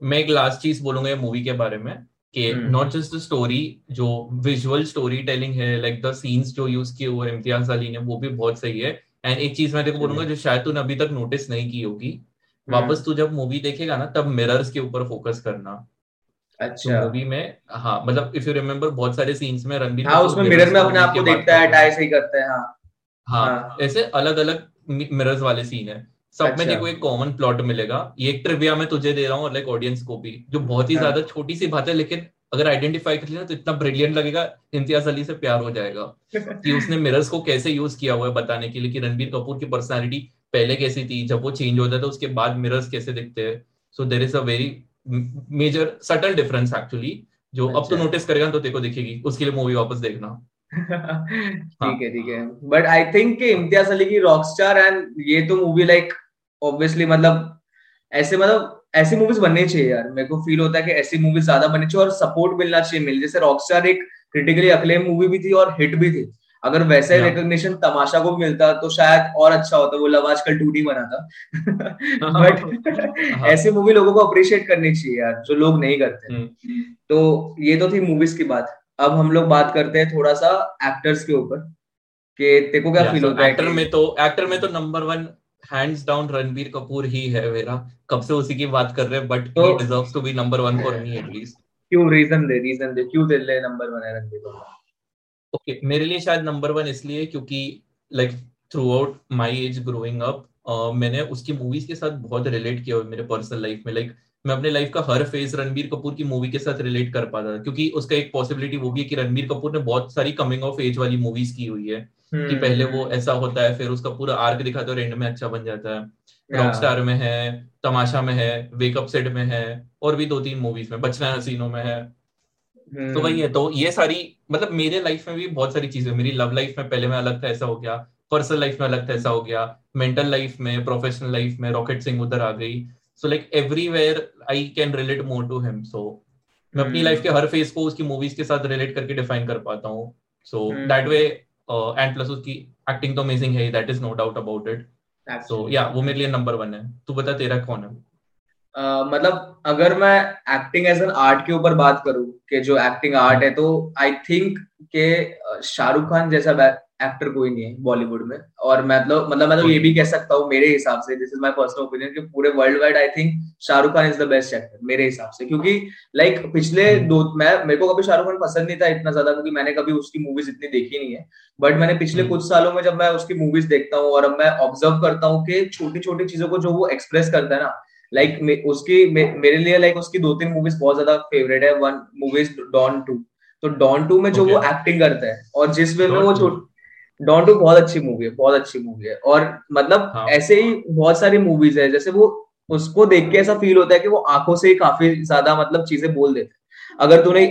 मैं एक लास्ट चीज़ बोलूँगा ये मूवी के बारे में कि नॉट जस्ट द स्टोरी जो विजुअल स्टोरी टेलिंग है लाइक द सीन्स जो यूज़ किए हुए इम्तियाज़ अली ने वो भी बहुत सही है। एंड एक चीज़ मैं देखो बोलूँगा जो शायद तूने अभी तक नोटिस नहीं की होगी वापस तू जब मूवी देखेगा ना तब मिरर्स के ऊपर फोकस करना। अच्छा। मूवी तो में हाँ मतलब इफ़ यू रिमेम्बर बहुत सारे सीन्स में रणबीर हाँ उसमें मिरर में अपने आप को देखता है टाई सही करता है हाँ। हाँ, हाँ। ऐसे अलग अलग मिरर्स वाले सीन है सब अच्छा। में देखो एक कॉमन प्लॉट मिलेगा ये एक ट्रिविया में तुझे दे रहा हूँ लाइक ऑडियंस को भी जो बहुत ही हाँ। ज़्यादा छोटी सी बात है लेकिन अगर आइडेंटिफाई कर लिया तो इतना ब्रिलियंट लगेगा इम्तियाज़ अली से प्यार हो जाएगा कि उसने मिरर्स को कैसे यूज़ किया हुआ है बताने के लिए कि रणबीर कपूर की पर्सनैलिटी पहले कैसी थी जब वो चेंज हो जाता है उसके बाद मिरर्स कैसे दिखते हैं so there is a very major subtle difference actually जो। अब तो नोटिस अच्छा। करेगा तो देखो दिखेगी उसके लिए मूवी वापस देखना ठीक है ठीक है। बट आई थिंक कि इम्तियाज़ अली की रॉकस्टार एंड ये तो मूवी लाइक ऑब्वियसली मतलब ऐसे मतलब ऐसी मूवीज़ बननी चाहिए यार। मेरे को फील होता है कि ऐसी मूवीज़ ज़्यादा बननी चाहिए और सपोर्ट मिलना चाहिए मिल जैसे रॉकस्टार एक क्रिटिकली अक्लेम मूवी भी थी और हिट भी थी। अगर वैसे ही रिकॉग्निशन तमाशा को मिलता तो शायद और अच्छा होता वो लव आजकल टू डी बना था। बट हाँ। ऐसी मूवी लोगों को अप्रिशिएट करनी चाहिए यार जो लोग नहीं करते। हम्म। तो ये तो थी मूवीज़ की बात। अब हम लोग बात करते हैं थोड़ा सा एक्टर्स के ऊपर कि तेको क्या फील होता है एक्टर में तो एक्टर में तो number one hands down Ranbir Kapoor ही है मेरा। कब से उसी की बात कर रहे हैं but he deserves to be number one for me at least क्यों? रीजन दे रीजन दे। क्यों दिल ले नंबर वन है रणबीर कपूर? ओके मेरे लिए शायद नंबर वन इसलिए क्योंकि like throughout my age growing up मैंने उसकी मूवीज़ के साथ बहुत रिलेट किया मेरे पर्सनल लाइफ में। लाइक like, मैं अपने लाइफ का हर फ़ेज़ रणबीर कपूर की मूवी के साथ रिलेट कर पाता था क्योंकि उसका एक पॉसिबिलिटी वो भी है कि रणबीर कपूर ने बहुत सारी कमिंग ऑफ़ एज वाली मूवीज़ की हुई है कि हम्म। पहले वो ऐसा होता है फिर उसका पूरा आर्क दिखाता है और एंड में अच्छा बन जाता है। रॉकस्टार में है तमाशा में है वेकअप सेट में है और भी दो तीन मूवीज़ में बचना हसीनों में है। तो वही है तो ये सारी मतलब मेरे लाइफ में भी बहुत सारी चीज़ें मेरी लव लाइफ में पहले में अलग था ऐसा हो गया। पर्सनल लाइफ में अलग था ऐसा हो गया। मेंटल लाइफ में प्रोफेशनल लाइफ में रॉकेट सिंह उधर आ गई। So like everywhere I can relate more to him so मैं अपनी लाइफ के हर फ़ेज़ को उसकी मूवीज़ के साथ रिलेट करके डिफाइन कर पाता हूँ। So that way and plus उसकी एक्टिंग तो अमेजिंग है that is no doubt about it so या वो मेरे लिए नंबर वन है। तू बता तेरा कौन है? मतलब अगर मैं एक्टिंग एज एन आर्ट के ऊपर बात करूँ कि जो एक्टिंग आर्ट है तो आई थिंक के शाहरुख खान जैसा एक्टर कोई नहीं है बॉलीवुड में और मतलब मतलब मैं तो ये भी कह सकता हूँ मेरे हिसाब से this is my personal opinion कि पूरे world wide I think Shahrukh Khan is the best actor मेरे हिसाब से क्योंकि लाइक like, पिछले हम्म। दो मैं मेरे को कभी शाहरुख खान पसंद नहीं था इतना ज़्यादा क्योंकि मैंने कभी उसकी मूवीज़ इतनी देखी नहीं है बट मैंने पिछले हम्म। कुछ सालों में जब मैं उसकी मूवीज़ देखता हूँ और अब मैं ऑब्ज़र्व करता हूँ कि छोटी छोटी चीज़ों को जो वो एक्सप्रेस करता है ना लाइक like, उसकी मे, मेरे लिए लाइक like, उसकी दो तीन मूवीज़ बहुत ज़्यादा फेवरेट है वन मूवीज़ डॉन टू तो डॉन टू में जो. वो एक्टिंग करता है और जिस वे में वो डॉन टू बहुत अच्छी मूवी है बहुत अच्छी मूवी है। और मतलब हाँ. ऐसे ही बहुत सारी मूवीज़ है जैसे वो उसको देख के ऐसा फील होता है कि वो आँखों से ही काफ़ी ज़्यादा मतलब चीज़ें बोल देते अगर तूने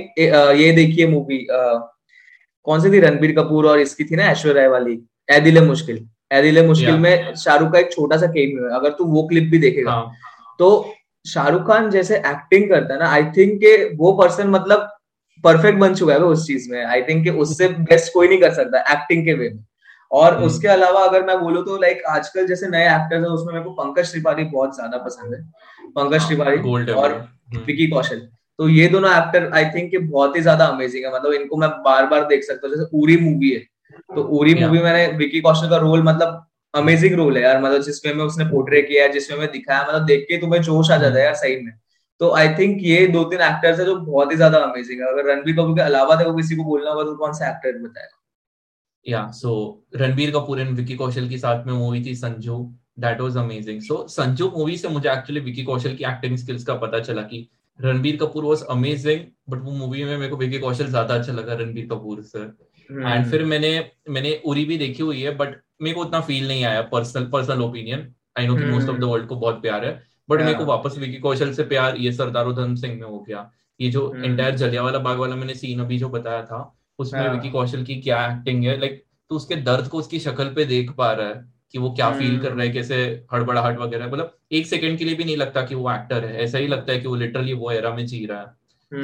ये देखी है मूवी कौन सी थी? रणबीर कपूर और इसकी थी ना ऐश्वर्या वाली ए दिल मुश्किल। ए दिल मुश्किल में शाहरुख का एक छोटा सा केम है। अगर तू वो क्लिप भी देखेगा हाँ. तो शाहरुख खान जैसे एक्टिंग करता है ना आई थिंक के वो पर्सन मतलब परफेक्ट बन चुका है उस चीज़ में। आई थिंक उससे बेस्ट कोई नहीं कर सकता एक्टिंग के वे में। और hmm. उसके अलावा अगर मैं बोलूँ तो लाइक आजकल जैसे नए एक्टर्स है उसमें मेरे को पंकज त्रिपाठी बहुत ज़्यादा पसंद है। पंकज त्रिपाठी और hmm. विकी कौशल। तो ये दोनों एक्टर आई थिंक के बहुत ही ज़्यादा अमेजिंग है। मतलब इनको मैं बार बार देख सकता हूँ। जैसे उरी मूवी है। तो उरी मूवी मैंने विकी कौशल का रोल मतलब अमेजिंग रोल है यार। मतलब जिसमें में उसने पोर्ट्रे किया है जिसमें में दिखाया मतलब देख के तुम्हें जोश आ जाता है यार सही में। तो आई थिंक ये दो तीन एक्टर्स है जो बहुत ही ज़्यादा अमेजिंग है। अगर रणबीर कपूर के अलावा देखो किसी को बोलना होगा तो कौन सा एक्टर बताएगा? या सो रणबीर कपूर एंड विकी कौशल की साथ में मूवी थी Sanju. That was amazing so Sanju movie से मुझे एक्चुअली विकी कौशल की एक्टिंग स्किल्स का पता चला कि Ranbir Kapoor was amazing but वो मूवी में मेरे को विकी कौशल ज़्यादा अच्छा लगा रणबीर कपूर से एंड hmm. फिर मैंने मैंने उरी भी देखी हुई है बट मेरे को उतना फील नहीं आया personal personal opinion I know कि मोस्ट ऑफ़ द वर्ल्ड को बहुत प्यार है। बट मेरे को वापस विकी कौशल से प्यार ये सरदार उधम सिंह में हो गया। ये जो एंटायर hmm. जलियावाला बाग वाला मैंने सीन अभी जो बताया था उसमें विकी कौशल की क्या एक्टिंग है? लाइक तो उसके दर्द को उसकी शक्ल पे देख पा रहा है कि वो क्या फील कर रहा है हम्म। कैसे हड़बड़ाहट वगैरह। मतलब एक सेकंड के लिए भी नहीं लगता कि वो एक्टर है। ऐसा ही लगता है कि वो लिटरली वो एरा में जी रहा है।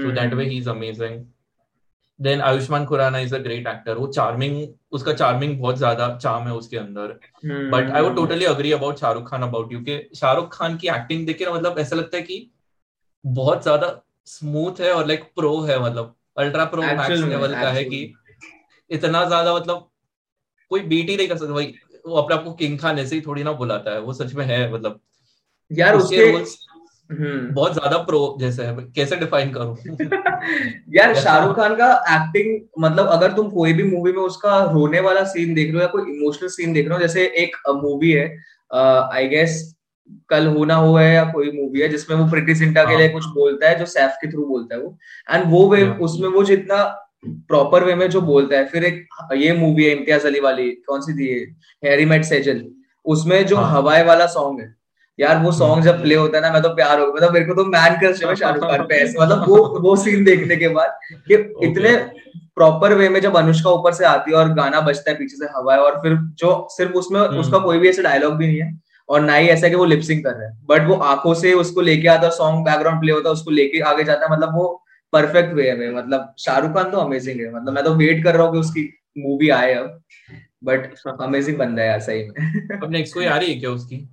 So that way he is amazing then Ayushmann Khurana is a great actor वो चार्मिंग उसका चार्मिंग बहुत ज़्यादा चार्म है उसके अंदर. But I would totally agree about Shahrukh Khan about you के शाहरुख खान की एक्टिंग देख के मतलब ऐसा लगता है कि बहुत ज़्यादा स्मूथ है और लाइक प्रो है मतलब. अल्ट्रा प्रो मैक्स लेवल का है कि इतना ज़्यादा मतलब कोई बीट ही नहीं कर सकता भाई. वो अपने आपको किंग खान ऐसे ही थोड़ी ना बुलाता है. वो सच में है मतलब. यार उसके हम्म। बहुत ज़्यादा प्रो जैसे है कैसे डिफाइन करूँ? यार शाहरुख खान का एक्टिंग मतलब अगर तुम कोई भी मूवी में उसका रोने वाला सीन देख रहे हो या कोई इमोशनल सीन देख रहे हो जैसे एक मूवी है आई गेस कल होना हो है या कोई मूवी है जिसमें वो प्रीति सिंटा के लिए हाँ। कुछ बोलता है जो सैफ के थ्रू बोलता है वो। एंड वो वे उसमें वो जितना प्रॉपर वे में जो बोलता है फिर एक ये मूवी है इम्तियाज़ अली वाली कौन सी थी हैरी मेट सेजल उसमें जो हाँ. हवाई वाला सॉन्ग है यार वो सॉन्ग जब प्ले होता है ना मैं तो प्यार हो गया। मतलब मेरे को तो मैन क्रश है शाहरुख खान पे ऐसे। मतलब वो वो सीन देखने के बाद कि इतने प्रॉपर वे में जब अनुष्का ऊपर से आती है और गाना बजता है पीछे से हवा है और फिर जो सिर्फ़ उसमें हम्म। उसका कोई भी ऐसा डायलॉग भी नहीं है और ना ही ऐसा कि वो लिपसिंग कर रहे हैं। बट वो आँखों से उसको लेके आता है सॉन्ग बैकग्राउंड प्ले होता है उसको लेके आगे जाता है मतलब वो परफेक्ट वे में। मतलब शाहरुख खान तो अमेजिंग है। मतलब मैं तो वेट कर रहा हूँ कि उसकी मूवी आए अब। बट अमेजिंग बंदा है यार सही में। अब नेक्स्ट कोई आ रही है क्या उसकी?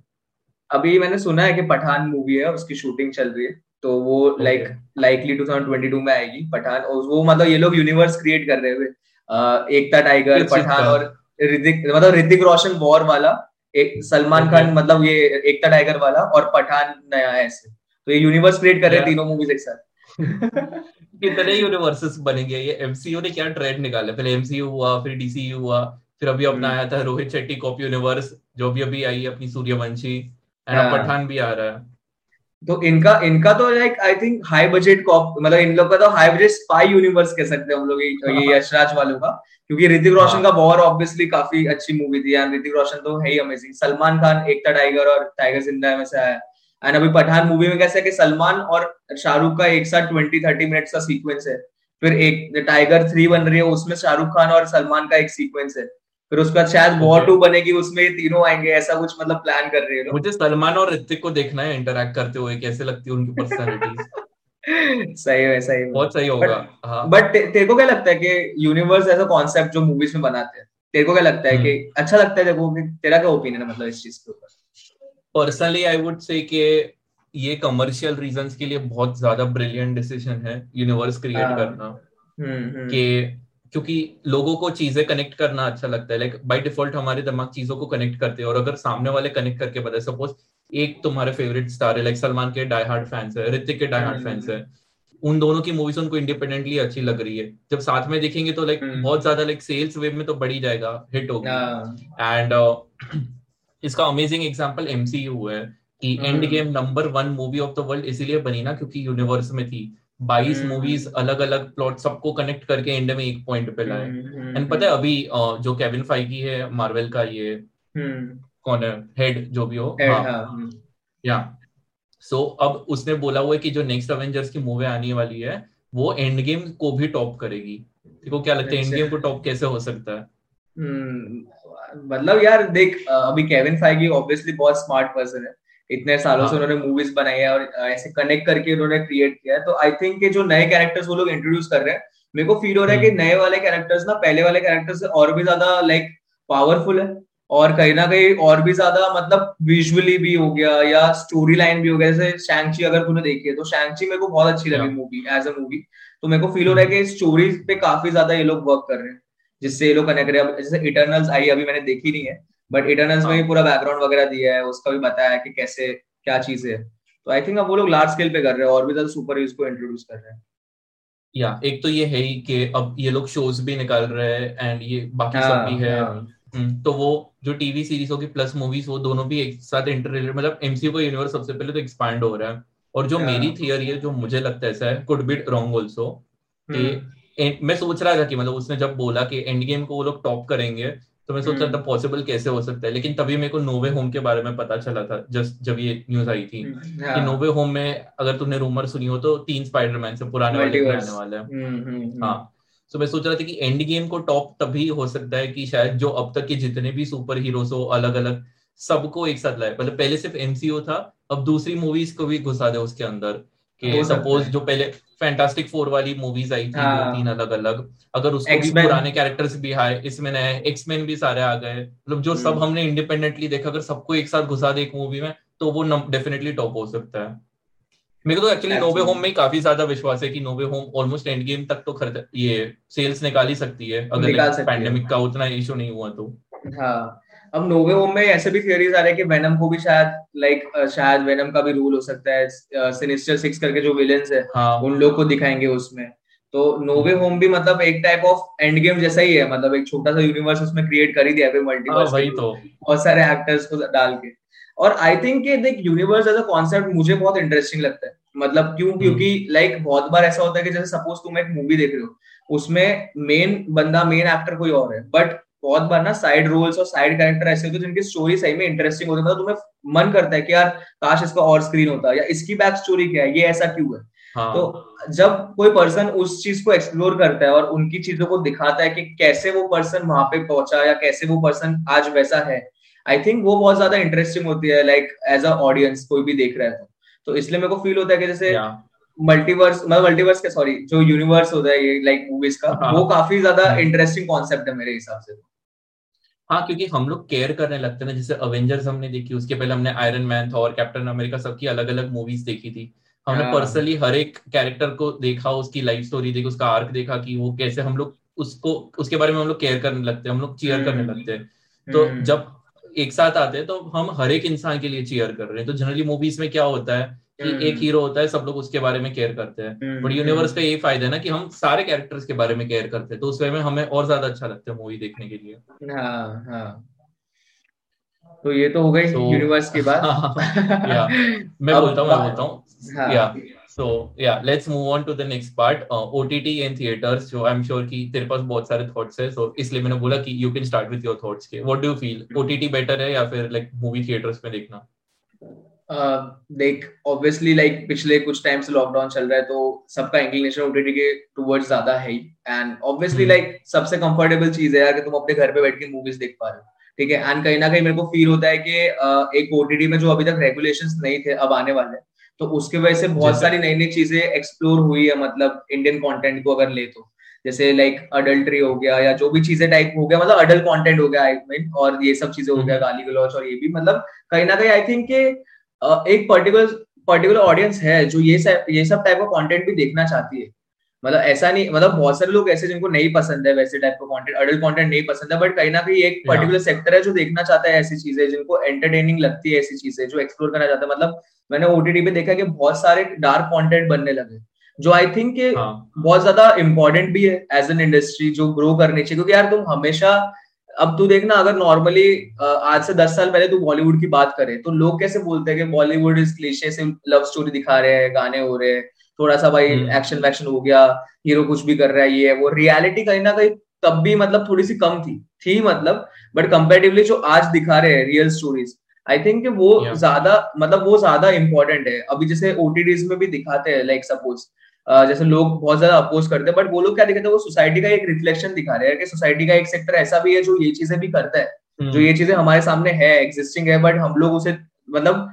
अभी मैंने सुना है कि पठान मूवी है उसकी शूटिंग चल रही है तो वो लाइक लाइकली 2022 में आएगी पठान और वो मतलब ये लोग यूनिवर्स क्रिएट कर रहे हुए। एकता टाइगर पठान और ऋतिक मतलब ऋतिक रोशन वॉर वाला एक सलमान खान मतलब ये एकता टाइगर वाला और पठान नया है ऐसे। तो ये यूनिवर्स क्रिएट कर रहे हैं तीनों मूवीज़ एक साथ। कितने यूनिवर्सेस बनेंगे ये? एमसीयू ने क्या ट्रेंड निकाला? पहले एमसीयू हुआ फिर डीसीयू हुआ फिर अभी अपना। आया था रोहित शेट्टी कॉप यूनिवर्स जो भी अभी आई है अपनी सूर्यवंशी। एंड हाँ। पठान भी आ रहा है। तो इनका इनका तो like I think high budget cop मतलब इन लोग का तो हाई बजट स्पाई यूनिवर्स कह सकते हैं हम लोग ये यशराज वालों का। क्योंकि ऋतिक रोशन हाँ। का वॉर ऑब्वियसली काफ़ी अच्छी मूवी थी एंड ऋतिक रोशन तो है ही अमेजिंग सलमान खान एकता टाइगर और टाइगर ज़िंदा में से आया। एंड अभी पठान मूवी में कैसे कि सलमान और शाहरुख का एक साथ ट्वेंटी थर्टी मिनट्स का सीक्वेंस है। फिर एक टाइगर थ्री बन रही है उसमें शाहरुख खान और सलमान का एक सीक्वेंस है। फिर उसके बाद शायद वॉर टू बनेगी उसमें ये तीनों आएँगे ऐसा कुछ मतलब प्लान कर रही है मुझे सलमान और ऋतिक को देखना है इंटरेक्ट करते हुए कैसे लगती है उनकी पर्सनालिटी सही है सही है बहुत सही होगा बट हाँ। तेरे को क्या लगता है कि यूनिवर्स ऐसा कॉन्सेप्ट जो मूवीज़ में बनाते हैं तेरे को क्या लगता है कि हम्म। अच्छा लगता है देखो तेरा क्या ओपिनियन है मतलब इस चीज़ के ऊपर पर्सनली आई वुड से कि ये कमर्शियल रीजंस के लिए बहुत ज़्यादा ब्रिलियंट डिसीज़न है यूनिवर्स क्रिएट हाँ। करना हम्म, हम्म। कि क्योंकि लोगों को चीज़ें कनेक्ट करना अच्छा लगता है। लाइक बाय डिफ़ॉल्ट हमारे दिमाग चीज़ों को कनेक्ट करते हैं। और अगर सामने वाले कनेक्ट करके बताए सपोज़ एक तुम्हारे फेवरेट स्टार है लाइक सलमान के डाई हार्ड फैंस है ऋतिक के डाई हार्ड फैंस है उन दोनों की मूवीज़ उनको इंडिपेंडेंटली अच्छी लग रही है। जब साथ में देखेंगे तो लाइक हम्म। बहुत ज़्यादा लाइक सेल्स वे में तो बढ़ी जाएगा हिट होगा। एंड इसका अमेजिंग एग्ज़ाम्पल एमसीयू है कि endgame number one movie of the world इसीलिए बनी ना क्योंकि यूनिवर्स में थी। बाईस मूवीज़ अलग अलग प्लॉट सबको कनेक्ट करके एंड में एक पॉइंट पे लाए। एंड हम्म, हम्म, पता है अभी जो केविन फाइगी है मार्वल का ये हम्म। कौन है? हेड जो भी हो। हाँ, हाँ। या। सो अब उसने बोला हुआ है कि जो नेक्स्ट अवेंजर्स की मूवी आने वाली है वो एंड गेम को भी टॉप करेगी। देखो क्या लगता है एंड गेम अच्छा। को टॉप कैसे हो सकता है? मतलब यार देख अभी केविन फाइगी ऑब्वियसली बहुत स्मार्ट पर्सन है। इतने सालों से हाँ। उन्होंने मूवीज़ बनाई है और ऐसे कनेक्ट करके उन्होंने क्रिएट किया है। तो आई थिंक जो नए कैरेक्टर्स वो लोग इंट्रोड्यूस कर रहे हैं मेरे को फील हो रहा है कि हम्म। नए वाले कैरेक्टर्स ना पहले वाले कैरेक्टर्स से और भी ज़्यादा लाइक पावरफुल है। और कहीं ना कहीं और भी ज़्यादा मतलब विजुअली भी हो गया या स्टोरी लाइन भी हो गया। जैसे शैंगची अगर तूने देखी है तो शैंगची मेरे को बहुत अच्छी लगी मूवी एज अ मूवी तो मेरे को फील हो रहा है हम्म। कि स्टोरी पे काफ़ी ज़्यादा ये लोग वर्क कर रहे हैं जिससे ये लोग कनेक्ट रहे हैं। जैसे इटर्नल्स आई अभी मैंने देखी नहीं है। बट इटर्नल्स में भी हाँ। पूरा बैकग्राउंड वगैरह दिया है उसका भी बताया है कि कैसे क्या चीज़ है। तो आई थिंक अब वो लोग लार्ज स्केल पे कर रहे हैं और भी ज़्यादा सुपर हीरोज को इंट्रोड्यूस कर रहे हैं। या एक तो ये है ही कि अब ये लोग शोज़ भी निकाल रहे हैं एंड ये बाकी सब भी है हाँ. हम्म, तो वो जो टीवी सीरीज़ होगी प्लस मूवीज़ वो दोनों भी एक साथ इंटर मतलब एमसीयू का यूनिवर्स सबसे पहले तो एक्सपांड हो रहा है। और जो मेरी थियरी है जो मुझे लगता है ऐसा है कुड बी रॉन्ग ऑल्सो कि मैं सोच रहा था कि मतलब उसने जब बोला कि एंड गेम को वो लोग टॉप करेंगे तो मैं सोच रहा था पॉसिबल हम्म। कैसे हो सकता है लेकिन तभी मेरे को नोवे होम के बारे में पता चला था जस्ट जब ये न्यूज़ आई थी हम्म, कि नोवे हाँ। होम में अगर तुमने रूमर सुनी हो तो तीन स्पाइडरमैन से पुराने वाले रहने वाले हैं। हम्म, हाँ। तो मैं सोच रहा था कि एंड गेम को टॉप तभी हो सकता है कि शायद जो अब तक के जितने भी सुपर हीरोज हो अलग अलग सबको एक साथ लाए। मतलब पहले सिर्फ़ एमसीयू था अब दूसरी मूवीज़ को भी घुसा दे उसके अंदर। कि सपोज़ जो पहले फैंटास्टिक फोर वाली मूवीज़ आई थी हाँ. तीन अलग अलग अगर उसको भी पुराने कैरेक्टर्स भी आए इसमें नए एक्समैन भी सारे आ गए मतलब जो सब हम्म। हमने इंडिपेंडेंटली देखा अगर सबको एक साथ घुसा दे एक मूवी में तो वो डेफिनेटली टॉप हो सकता है। मेरे को तो एक्चुअली नोवे होम में काफ़ी ज़्यादा विश्वास है कि no way home almost endgame तक तो खर्च ये सेल्स निकाल ही सकती है अगर पैंडेमिक का उतना इशू नहीं हुआ तो। हाँ। अब नोवे होम में ऐसे भी थियरीज आ रहे हैं कि वेनम को भी शायद लाइक शायद वेनम का भी रूल हो सकता है सिनिस्टर सिक्स करके जो विलेंस है हाँ. उन लोग को दिखाएँगे उसमें। तो नोवे होम भी मतलब एक टाइप ऑफ़ एंड गेम जैसा ही है मतलब एक छोटा सा यूनिवर्स उसमें क्रिएट कर ही दिया है मल्टीवर्स वही तो। बहुत सारे एक्टर्स को डाल के। और आई थिंक कि देख यूनिवर्स एज अ कॉन्सेप्ट मुझे बहुत इंटरेस्टिंग लगता है। मतलब क्यों? हम्म। क्योंकि लाइक बहुत बार ऐसा होता है कि जैसे सपोज़ तुम एक मूवी देख रहे हो उसमें मेन बंदा मेन एक्टर कोई और है बट बहुत बार ना साइड रोल्स और साइड कैरेक्टर ऐसे होते हैं जिनकी स्टोरी सही में इंटरेस्टिंग होती है मतलब तुम्हें मन करता है कि यार काश इसका और स्क्रीन होता या इसकी बैक स्टोरी क्या है ये ऐसा क्यों है? हाँ. तो जब कोई पर्सन उस चीज़ को एक्सप्लोर करता है और उनकी चीज़ों को दिखाता है कि कैसे वो पर्सन वहाँ पे पहुँचा या कैसे वो पर्सन आज वैसा है आई थिंक वो बहुत ज़्यादा इंटरेस्टिंग होती है लाइक एज अ ऑडियंस कोई भी देख रहा है तो। तो इसलिए मेरे को फील होता है कि जैसे मल्टीवर्स मतलब मल्टीवर्स के सॉरी जो यूनिवर्स होता है ये लाइक मूवीज़ का हाँ. वो काफ़ी ज़्यादा इंटरेस्टिंग कॉन्सेप्ट है मेरे हिसाब से हाँ क्योंकि हम लोग केयर करने लगते हैं जैसे अवेंजर्स हमने देखी उसके पहले हमने आयरन मैन था और कैप्टन अमेरिका सबकी अलग अलग मूवीज़ देखी थी हमने पर्सनली हाँ। हर एक कैरेक्टर को देखा उसकी लाइफ स्टोरी देखी उसका आर्क देखा कि वो कैसे हम लोग उसको उसके बारे में हम लोग केयर करने लगते हैं हम लोग चीयर करने हम्म। लगते हैं तो हम्म। जब एक साथ आते हैं तो हम हर एक इंसान के लिए चीयर कर रहे हैं तो जनरली मूवीज़ में क्या होता है कि एक हीरो हम्म। होता है सब लोग उसके बारे में केयर करते हैं। बट यूनिवर्स का यही फ़ायदा है ना कि हम सारे कैरेक्टर्स के बारे में केयर करते हैं तो उस वे में हमें और ज़्यादा अच्छा लगता है मूवी देखने के लिए। हाँ हाँ। तो ये तो हो गई so, यूनिवर्स की बात। या मैं बोलता हूँ मैं बोलता हूँ। Yeah so yeah let's move on to the next part OTT and theatres जो आई एम श्योर कि तेरे पास बहुत सारे थॉट्स है सो इसलिए मैंने बोला कि you can start with your thoughts के। What do you feel OTT better है या फिर लाइक मूवी थिएटर्स में देखना? देख ऑब्वियसली लाइक पिछले कुछ टाइम से लॉकडाउन चल रहा है तो सबका इंक्लिनेशन ओटीटी के टुवर्ड्स ज़्यादा है ही। एंड ऑब्वियसली लाइक सबसे कंफर्टेबल चीज़ है यार कि तुम अपने घर पे बैठ के मूवीज़ देख पा रहे हो। ठीक है? एंड कहीं ना कहीं मेरे को फील होता है कि एक ओटीटी में जो अभी तक रेगुलेशंस नहीं थे अब आने वाले तो उसके वजह से बहुत सारी नई नई चीज़ें एक्सप्लोर हुई है मतलब इंडियन कंटेंट को अगर ले तो। जैसे लाइक अडल्ट्री हो गया या जो भी चीज़ें टाइप हो गया मतलब अडल्ट कंटेंट हो गया आई मीन और ये सब चीज़ें हो गया हम्म। गाली गलौच और ये भी। मतलब कहीं ना कहीं आई थिंक के एक पर्टिकुलर पर्टिकुलर ऑडियंस है जो ये सब ये सब टाइप का कंटेंट भी देखना चाहती है। मतलब ऐसा नहीं मतलब बहुत सारे लोग ऐसे जिनको नहीं पसंद है वैसे टाइप का कंटेंट अडल्ट कंटेंट नहीं पसंद है बट कहीं ना कहीं एक पर्टिकुलर सेक्टर है जो देखना चाहता है ऐसी चीज़ें जिनको एंटरटेनिंग लगती है ऐसी चीज़ें जो एक्सप्लोर करना चाहता है। मतलब मैंने ओटीटी पे देखा कि बहुत सारे डार्क कंटेंट बनने लगे जो आई थिंक के हाँ. बहुत ज़्यादा इंपॉर्टेंट भी है एज एन इंडस्ट्री जो ग्रो करनी चाहिए क्योंकि यार तुम हमेशा अब तू देखना अगर नॉर्मली आज से दस साल पहले तू बॉलीवुड की बात करे तो लोग कैसे बोलते हैं कि बॉलीवुड इस क्लीशे से लव स्टोरी दिखा रहे हैं गाने हो रहे हैं थोड़ा सा भाई एक्शन हम्म। वैक्शन हो गया हीरो कुछ भी कर रहा है ये वो रियलिटी कहीं ना कहीं तब भी मतलब थोड़ी सी कम थी थी मतलब बट कंपेरेटिवली जो आज दिखा रहे हैं रियल स्टोरीज आई थिंक वो ज़्यादा मतलब वो ज़्यादा इंपॉर्टेंट है अभी जैसे ओटीडीज में भी दिखाते हैं लाइक सपोज़ जैसे लोग बहुत ज़्यादा अपोज करते हैं बट वो लोग क्या दिखाते हैं वो सोसाइटी का एक रिफ्लेक्शन दिखा रहे हैं कि सोसाइटी का एक सेक्टर ऐसा भी है जो ये चीज़ें भी करता है हम्म। जो ये चीज़ें हमारे सामने है एग्जिस्टिंग है बट हम लोग उसे मतलब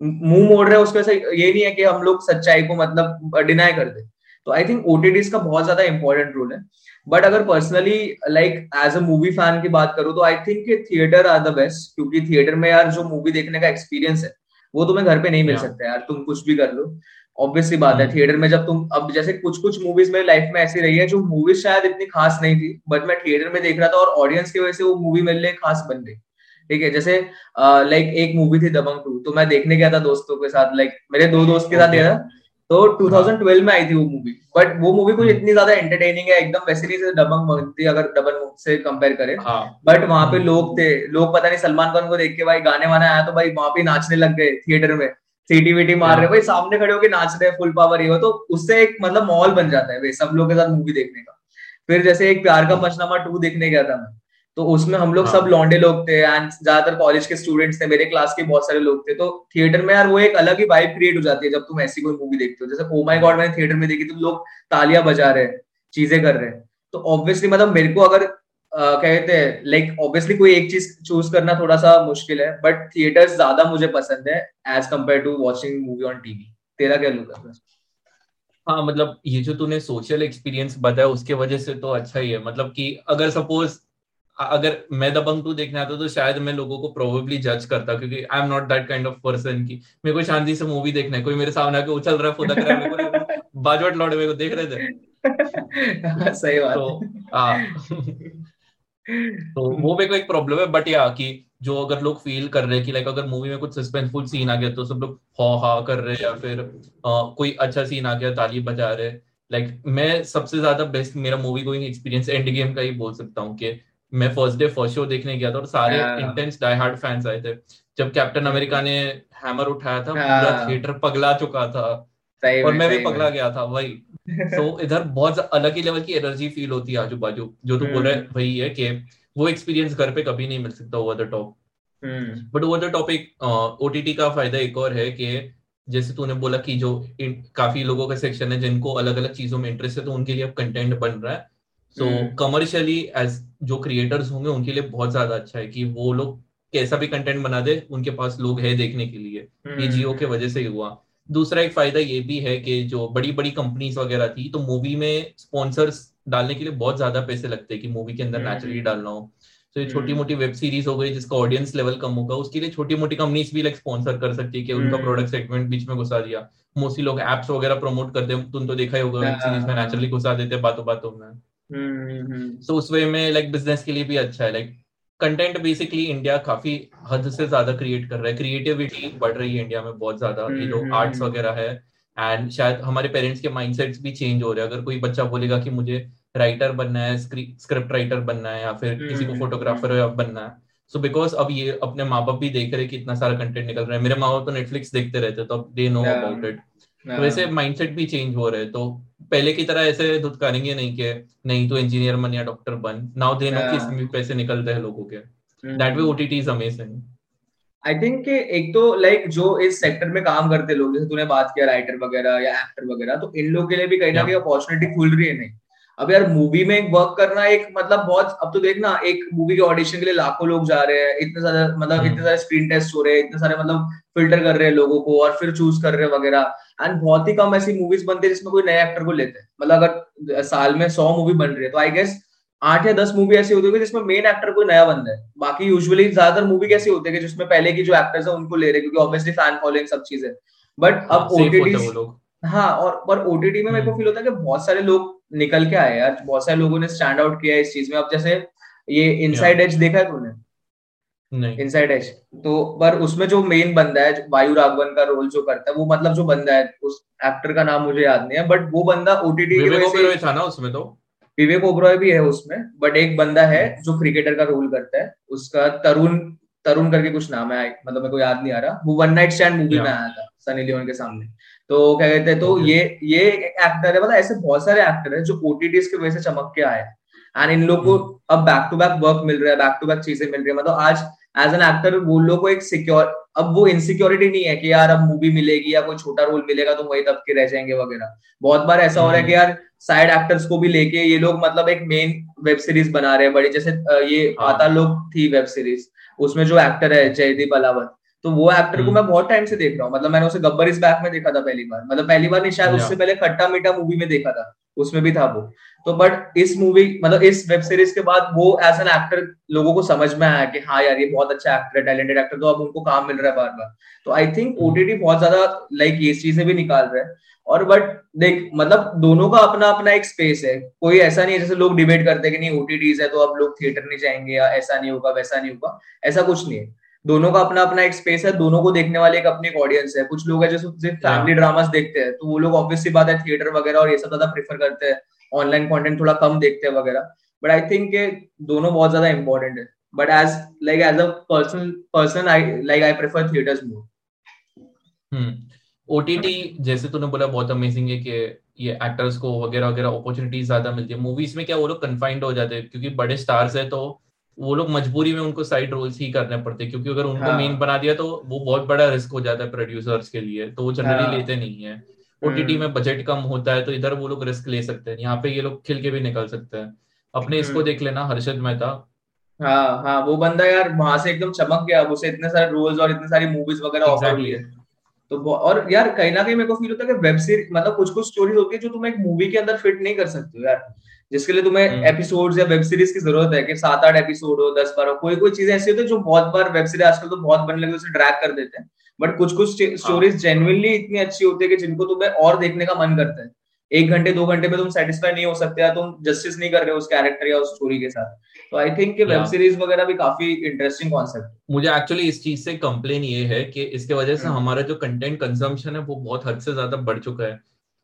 मुँह मोड़ रहे हैं उसके ये नहीं है कि हम लोग सच्चाई को मतलब डिनाई कर दे। तो आई थिंक ओटीडीज का बहुत ज़्यादा इंपॉर्टेंट रोल है। बट अगर personally like as a movie fan की बात करूँ तो I think theatre are the best क्योंकि थिएटर में यार जो मूवी देखने का एक्सपीरियंस है वो तुम्हें घर पे नहीं मिल सकता यार तुम कुछ भी कर लो। ऑब्वियसली बात है थिएटर हम्म। में जब तुम अब जैसे कुछ कुछ मूवीज़ मेरी लाइफ में ऐसी रही है जो मूवीज़ शायद इतनी खास नहीं थी बट मैं थिएटर में देख रहा था और ऑडियंस की वजह से वो मूवी मेरे लिए खास बन गई। ठीक है जैसे लाइक एक मूवी थी दबंग टू तो मैं देखने गया था दोस्तों के साथ लाइक मेरे दो दोस्त के साथ गया था तो 2012 में आई थी वो मूवी बट वो मूवी कुछ इतनी ज़्यादा एंटरटेनिंग है एकदम वैसे नहीं डबंग बनती अगर डबल से कंपेयर करें। हाँ. बट वहाँ पे लोग थे लोग पता नहीं सलमान खान को देख के भाई गाने वाने आया तो भाई वहाँ पे नाचने लग गए थिएटर में। सीटी वीटी मार रहे भाई सामने खड़े होकर नाच रहे फुल पावर ये हो तो उससे एक मतलब माहौल बन जाता है भाई सब लोग के साथ मूवी देखने का। फिर जैसे एक प्यार का पंचनामा टू देखने गया था मैं तो उसमें हम लोग हाँ. सब लौंडे लोग थे एंड ज़्यादातर कॉलेज के स्टूडेंट्स थे मेरे क्लास के बहुत सारे लोग थे तो थिएटर में यार वो एक अलग ही वाइब क्रिएट हो जाती है जब तुम ऐसी कोई मूवी देखते हो। जैसे ओ माय गॉड मैंने थिएटर में देखी तो लोग तालियाँ बजा रहे हैं चीज़ें कर रहे हैं। तो ऑब्वियसली मतलब मेरे को अगर कहते हैं लाइक ऑब्वियसली कोई एक चीज़ चूज़ करना थोड़ा सा मुश्किल है बट थिएटर ज़्यादा मुझे पसंद है as compare to watching movie on TV तेरा क्या लुक है हाँ मतलब ये जो तूने सोशल एक्सपीरियंस बताया उसके वजह से तो अच्छा ही है। मतलब कि अगर सपोज़ अगर मैं दबंग टू देखने आता तो शायद मैं लोगों को प्रोबेबली जज करता क्योंकि I am not that kind of person की मेरे को शांति से मूवी देखना है। कोई मेरे सामने आके उछल रहा है फुदक रहा है मेरे को बाजवट लौटे मेरे को देख रहे थे। सही बात। तो हाँ। तो वो मेरे को एक प्रॉब्लम है बट या कि जो अगर लोग फील कर रहे हैं कि लाइक अगर मूवी में कुछ सस्पेंसफुल सीन आ गया तो सब लोग हा हा कर रहे हैं या फिर आ, कोई अच्छा सीन आ गया ताली बजा रहे लाइक like, मैं सबसे ज़्यादा बेस्ट मेरा movie going experience end game का ही बोल सकता हूँ कि मैं फ़र्स्ट डे फ़र्स्ट शो देखने गया था और सारे इंटेंस डाई हार्ड फैंस आए थे। जब कैप्टन अमेरिका ने हैमर उठाया था पूरा थिएटर पगला चुका था। और मैं भी पगला गया था वही। तो इधर बहुत अलग ही लेवल की एनर्जी फील होती है आजू बाजू जो तू बोल रहा है हम्म। वही है कि वो एक्सपीरियंस घर पे कभी नहीं मिल सकता over the top but over the topic OTT का फ़ायदा एक और है कि जैसे तूने बोला कि जो काफ़ी लोगों का सेक्शन है जिनको अलग अलग चीज़ों में इंटरेस्ट है तो उनके लिए अब कंटेंट बन रहा है। सो कमर्शियली एज जो क्रिएटर्स होंगे उनके लिए बहुत ज़्यादा अच्छा है कि वो लोग कैसा भी कंटेंट बना दे उनके पास लोग है देखने के लिए। ये जियो हम्म। के वजह से ही हुआ। दूसरा एक फ़ायदा ये भी है कि जो बड़ी बड़ी कंपनीज़ वगैरह थी तो मूवी में स्पॉन्सर्स डालने के लिए बहुत ज़्यादा पैसे लगते हैं कि मूवी के अंदर नेचुरली हम्म। डालना हो। तो ये छोटी मोटी वेब सीरीज़ हो गई जिसका ऑडियंस लेवल कम होगा उसके लिए छोटी मोटी कंपनीज़ भी लाइक स्पॉन्सर कर सकती है कि उनका प्रोडक्ट हम्म। सेगमेंट बीच में घुसा दिया। मोस्टली लोग एप्स वगैरह प्रमोट करते हैं तुम तो देखा ही होगा वेब सीरीज़ में नेचुरली घुसा देते हैं बातों बातों में सो उस वे में लाइक बिज़नेस के लिए भी अच्छा है लाइक कंटेंट बेसिकली इंडिया काफ़ी हद से ज़्यादा क्रिएट कर रहा है। क्रिएटिविटी बढ़ रही है इंडिया में बहुत ज़्यादा। ये जो आर्ट्स वगैरह है। एंड शायद हमारे पेरेंट्स के माइंडसेट्स भी चेंज हो रहे हैं। अगर कोई बच्चा बोलेगा कि मुझे राइटर बनना है स्क्रिप्ट राइटर बनना है या फिर किसी को फोटोग्राफर बनना है। सो बिकॉज़ अब ये अपने माँ बाप भी देख रहे हैं कि इतना सारा कंटेंट निकल रहा है। मेरे माँ बाप तो नेटफ्लिक्स देखते रहते तो अब दे नो अबाउट इट वैसे माइंडसेट भी चेंज हो रहे तो पहले की तरह ऐसे धुतकारेंगे नहीं के नहीं तो इंजीनियर बन या डॉक्टर बन। नाउ दे नो कि इसमें पैसे निकलते हैं लोगों के। That way OTT is amazing I think कि एक तो लाइक like, जो इस सेक्टर में काम करते लोग जैसे तूने बात किया राइटर वगैरह या एक्टर वगैरह तो इन लोगों के लिए भी कहीं ना कहीं अपॉर्चुनिटी खुल रही है नहीं। अब यार मूवी में एक वर्क करना एक मतलब बहुत अब तो देखना एक मूवी के ऑडिशन के लिए लाखों लोग जा रहे हैं इतने सारे मतलब इतने सारे स्क्रीन टेस्ट हो रहे हैं इतने सारे मतलब फ़िल्टर कर रहे हैं लोगों को और फिर चूज़ कर रहे हैं वगैरह। एंड बहुत ही कम ऐसी मूवीज़ बनती है जिसमें कोई नए एक्टर को लेते हैं। मतलब अगर साल में सौ मूवी बन रही है तो आई गेस आठ या दस मूवी ऐसी होती होगी जिसमें मेन एक्टर कोई नया बंदा है। बाकी यूजुअली ज़्यादातर मूवी कैसी होती है जिसमें पहले की जो एक्टर्स है उनको ले रहे क्योंकि ऑब्वियसली फ़ैन फॉलोइंग सब चीज़ें बट अब ओटीटी हाँ और पर ओटीटी में मेरे को फील हम्म। होता है कि बहुत सारे लोग निकल के आए यार बहुत सारे लोगों ने स्टैंड आउट किया इस चीज़ में। अब जैसे ये इनसाइड एज देखा है तूने? इनसाइड एज तो पर उसमें जो मेन बंदा है वायु राघवन का रोल जो करता है वो मतलब जो बंदा है उस एक्टर का नाम मुझे याद नहीं है बट वो बंदा ओटीटी था ना उसमें तो? विवेक ओब्रॉय भी है उसमें बट एक बंदा है जो क्रिकेटर का रोल करता है। उसका तरुण तरुण करके कुछ नाम है मतलब मेरे को याद नहीं आ रहा। वो वन नाइट स्टैंड मूवी में आया था सनी लियोन के सामने। तो क्या कहते हैं तो ये ये एक्टर है मतलब ऐसे बहुत सारे एक्टर है जो ओटीटी की वजह से चमक के आए एंड इन लोग को hmm. अब बैक टू बैक वर्क मिल रहा है बैक टू बैक चीज़ें मिल रही है। मतलब आज एज एन एक्टर वो लोग को एक सिक्योर अब वो इनसिक्योरिटी नहीं है कि यार अब मूवी मिलेगी या कोई छोटा रोल मिलेगा तो वही तब के रह जाएँगे वगैरह। बहुत बार ऐसा हो रहा है कि यार साइड एक्टर्स को भी लेके ये लोग मतलब एक मेन वेब सीरीज़ बना रहे हैं बड़ी जैसे ये हाँ। आता लोग थी वेब सीरीज़ उसमें जो एक्टर है जयदीप अलावत। तो वो एक्टर को मैं बहुत टाइम से देख रहा हूँ। मतलब मैंने उसे गब्बर इस बैक में देखा था पहली बार। मतलब पहली बार नहीं शायद उससे पहले खट्टा मीठा मूवी में देखा था। उसमें भी था वो। तो बट इस मूवी मतलब इस वेब सीरीज़ के बाद वो एज एन एक्टर लोगों को समझ में आया कि हाँ यार ये बहुत अच्छा एक्टर है टैलेंटेड एक्टर तो अब उनको काम मिल रहा है बार बार। तो आई थिंक ओटीटी बहुत ज़्यादा लाइक ये चीज़ें भी निकाल रहे हैं। और बट देख मतलब दोनों का अपना अपना एक स्पेस है। कोई ऐसा नहीं है जैसे लोग डिबेट करते हैं कि नहीं ओटीटीज है तो अब लोग थिएटर नहीं जाएँगे या ऐसा नहीं होगा वैसा नहीं होगा। ऐसा कुछ नहीं है। दोनों का अपना अपना एक स्पेस है दोनों को देखने वाले एक अपनी ऑडियंस है। कुछ लोग है जो सिर्फ़ फैमिली ड्रामास देखते हैं तो वो लोग ऑब्वियसली बात है थिएटर वगैरह और ये सब ज़्यादा प्रेफर करते हैं। ऑनलाइन कंटेंट थोड़ा कम देखते हैं वगैरह। बट आई थिंक दोनों बहुत ज़्यादा इंपॉर्टेंट है। But as like as a person person I like I prefer theatres more OTT जैसे तूने बोला बहुत अमेजिंग है कि ये एक्टर्स को वगैरह वगैरह अपॉर्चुनिटीज़ ज़्यादा मिलती है। मूवीज़ में क्या वो लोग कन्फाइंड हो जाते हैं? क्योंकि बड़े स्टार्स है तो वो लोग मजबूरी में उनको साइड रोल्स ही करने पड़ते हैं क्योंकि अगर उनको मेन हाँ। बना दिया तो वो बहुत बड़ा रिस्क हो जाता है प्रोड्यूसर्स के लिए तो वो जनरली हाँ। लेते नहीं है ओटीटी हम्म। में बजट कम होता है तो इधर वो लोग रिस्क ले सकते हैं यहाँ पे ये लोग खिल के भी निकल सकते हैं अपने इसको हम्म। देख लेना हर्षद मेहता हाँ हाँ वो बंदा यार वहाँ से एकदम चमक गया उसे इतने सारे रोल्स और इतनी सारी मूवीज़ वगैरह ऑफ़र हुई है तो और यार कहीं ना कहीं मेरे को फील होता है कि वेब सीरीज़ मतलब कुछ कुछ स्टोरीज होती है जो तुम एक मूवी के अंदर फिट नहीं कर सकते हो यार जिसके लिए तुम्हें एपिसोड्स हम्म। या वेब सीरीज़ की ज़रूरत है कि सात आठ एपिसोड हो दस बार हो कोई कोई चीज़ें ऐसी होती है जो बहुत बार वेब सीरीज़ आजकल तो बहुत बनने लगे उसे ड्रैग कर देते हैं। बट कुछ कुछ स्टोरीज जेनुअनली इतनी अच्छी होती है कि जिनको तुम्हें और देखने का मन करता है। एक घंटे दो घंटे में तुम सेटिस्फाई नहीं हो सकते या तुम जस्टिस नहीं कर रहे हो उस कैरेक्टर या उस स्टोरी के साथ। तो आई थिंक वेब सीरीज़ वगैरह भी काफ़ी इंटरेस्टिंग कॉन्सेप्ट मुझे एक्चुअली इस चीज़ से कंप्लेन ये है कि इसके वजह से हम्म। हमारा जो कंटेंट कंजम्पशन है वो बहुत हद से ज़्यादा बढ़ चुका है।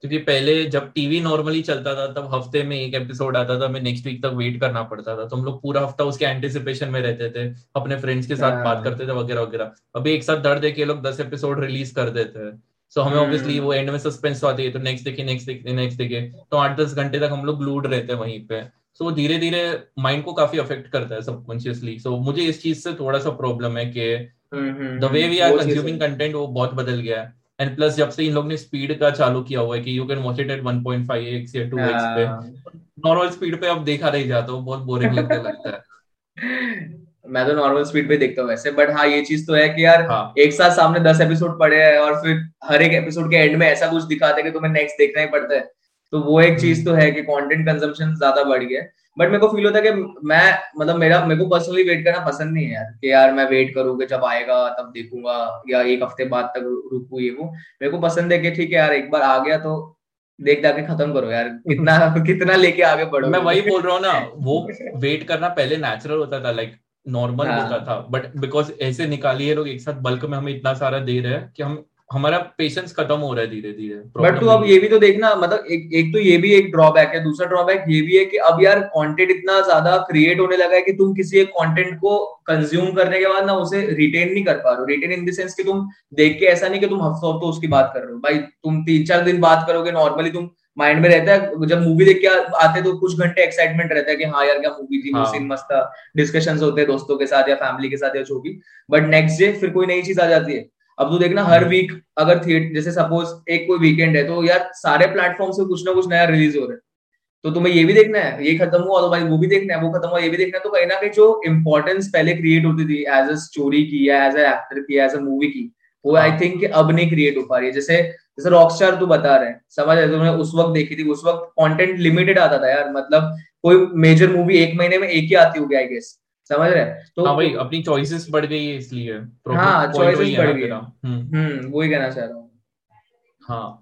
क्योंकि पहले जब टीवी नॉर्मली चलता था तब हफ़्ते में एक एपिसोड आता था हमें नेक्स्ट वीक तक वेट करना पड़ता था। तो हम लोग पूरा हफ़्ता उसके एंटिसिपेशन में रहते थे अपने फ्रेंड्स के साथ बात हाँ। करते थे वगैरह वगैरह। अभी एक साथ दर्द देके लोग दस एपिसोड रिलीज़ कर देते हैं। सो हमें ऑब्वियसली हम्म। वो एंड में सस्पेंस तो आती है तो नेक्स्ट देखिए नेक्स्ट देखिए नेक्स्ट देखिए। तो आठ दस घंटे तक हम लोग ग्लूड रहते हैं वहीं पे। सो धीरे धीरे माइंड को काफ़ी अफेक्ट करता है सबकॉन्शियसली सो मुझे इस चीज़ से थोड़ा सा प्रॉब्लम है कि the way we are consuming content वो बहुत बदल गया है। एंड प्लस जब से इन लोग ने स्पीड का चालू किया हुआ है कि you can watch it at 1.5x या 2x पे नॉर्मल स्पीड पे अब देखा नहीं जाता बहुत बोरिंग लगने लगता है मैं तो नॉर्मल स्पीड पे देखता हूँ वैसे बट हाँ ये चीज़ तो है कि यार हाँ. एक साथ सामने दस एपिसोड पड़े हैं और फिर हर एक एपिसोड के एंड में ऐसा कुछ दिखाते हैं कि तुम्हें नेक्स्ट देखना ही पड़ता है तो वो एक चीज़ हम्म। तो है कि कंटेंट कंजम्पशन ज़्यादा बढ़ गया बट मेरे को फील होता है कि मैं मतलब मेरा मेरे को पर्सनली वेट करना पसंद नहीं है यार कि यार मैं वेट करूँ जब आएगा तब देखूँगा या एक हफ़्ते बाद तक रुकू ये वो। मेरे को पसंद है कि ठीक है यार एक बार आ गया तो देख जाके खत्म करो यार कितना कितना लेके आगे बढ़ो मैं वही बोल रहा हूँ ना वो वेट करना पहले नेचुरल होता था लाइक नॉर्मल हाँ. होता था। बट बिकॉज़ ऐसे निकालिए लोग एक साथ बल्क में हमें इतना सारा दे रहे हैं कि हम हमारा पेशेंस खत्म हो रहा है धीरे धीरे बट तू अब ये भी तो देखना मतलब एक एक तो ये भी एक ड्रॉबैक है दूसरा ड्रॉबैक ये भी है कि अब यार कंटेंट इतना ज़्यादा क्रिएट होने लगा है कि तुम किसी एक कंटेंट को कंज्यूम करने के बाद ना उसे रिटेन नहीं कर पा रहे हो। रिटेन इन द सेंस कि तुम देख के ऐसा नहीं कि तुम हफ्तों हफ्तों उसकी बात कर रहे हो। भाई तुम तीन चार दिन बात करोगे नॉर्मली तुम माइंड में रहता है जब मूवी देख के आते तो कुछ घंटे एक्साइटमेंट रहता है कि हाँ यार क्या मूवी थी हाँ. सीन मस्त था डिस्कशन होते हैं दोस्तों के साथ या फैमिली के साथ या जो भी। बट नेक्स्ट डे फिर कोई नई चीज़ आ जाती है। अब तो देखना हर वीक हाँ। अगर थिएटर जैसे सपोज़ एक कोई वीकेंड है तो यार सारे प्लेटफॉर्म से कुछ ना कुछ नया रिलीज़ हो रहा है। तो तुम्हें ये भी देखना है ये खत्म हुआ तो भाई वो भी देखना है वो खत्म हुआ ये भी देखना है। तो कहीं ना कहीं जो इंपॉर्टेंस पहले क्रिएट होती थी एज अ स्टोरी की या एज अ एक्टर की एज अ मूवी की वो आई थिंक अब नहीं क्रिएट हो पा रही है। जैसे जैसे रॉकस्टार तू बता रहे हैं समझ रहे तुमने उस वक्त देखी थी उस वक्त कंटेंट लिमिटेड आता था यार। मतलब कोई मेजर मूवी एक महीने में एक ही आती होगी आई गेस समझ रहे? तो हाँ भाई अपनी चॉइसेस बढ़ गई है इसलिए। हाँ चॉइसेस बढ़ गई हम्म।, हम्म वही कहना चाह रहा हूँ। हाँ।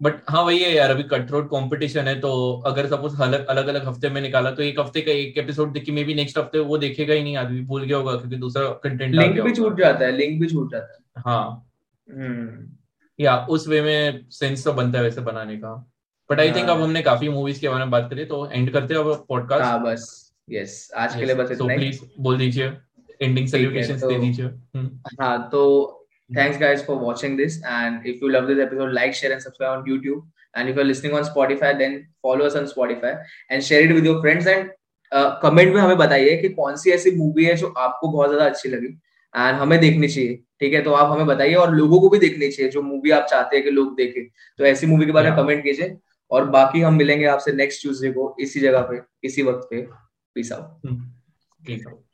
बट हाँ वही है यार अभी कट थ्रोट कॉम्पिटिशन है तो अगर सपोज़ अलग अलग अलग हफ़्ते में निकाला तो एक हफ़्ते का एक एपिसोड देखी मे बी नेक्स्ट हफ़्ते वो देखेगा ही नहीं आदमी भूल गया होगा क्योंकि दूसरा कंटेंट लिंक भी छूट जाता है लिंक भी छूट जाता है। हाँ। हम्म। या उस वे में सेंस तो बनता है वैसे बनाने का। बट आई थिंक अब हमने काफ़ी मूवीज़ के बारे में बात करी तो एंड करते हैं अब पॉडकास्ट हाँ बस। यस आज के लिए बस इतना ही। बोल दीजिए एंडिंग सैल्यूटेशंस दे दीजिए। हम्म। हाँ तो thanks guys for watching this and if you love this episode like share and subscribe on youtube and if you're listening on spotify then follow us on spotify and share it with your friends and comment uh, में हमें बताइए कि कौन सी ऐसी मूवी है जो आपको बहुत ज़्यादा अच्छी लगी एंड हमें देखनी चाहिए ठीक है? तो आप हमें बताइए और लोगों को भी देखनी चाहिए जो मूवी आप चाहते हैं कि लोग देखें। तो ऐसी मूवी के बारे में कमेंट कीजिए और बाकी हम मिलेंगे आपसे नेक्स्ट ट्यूजडे को इसी जगह पे इसी वक्त पे। Peace out peace out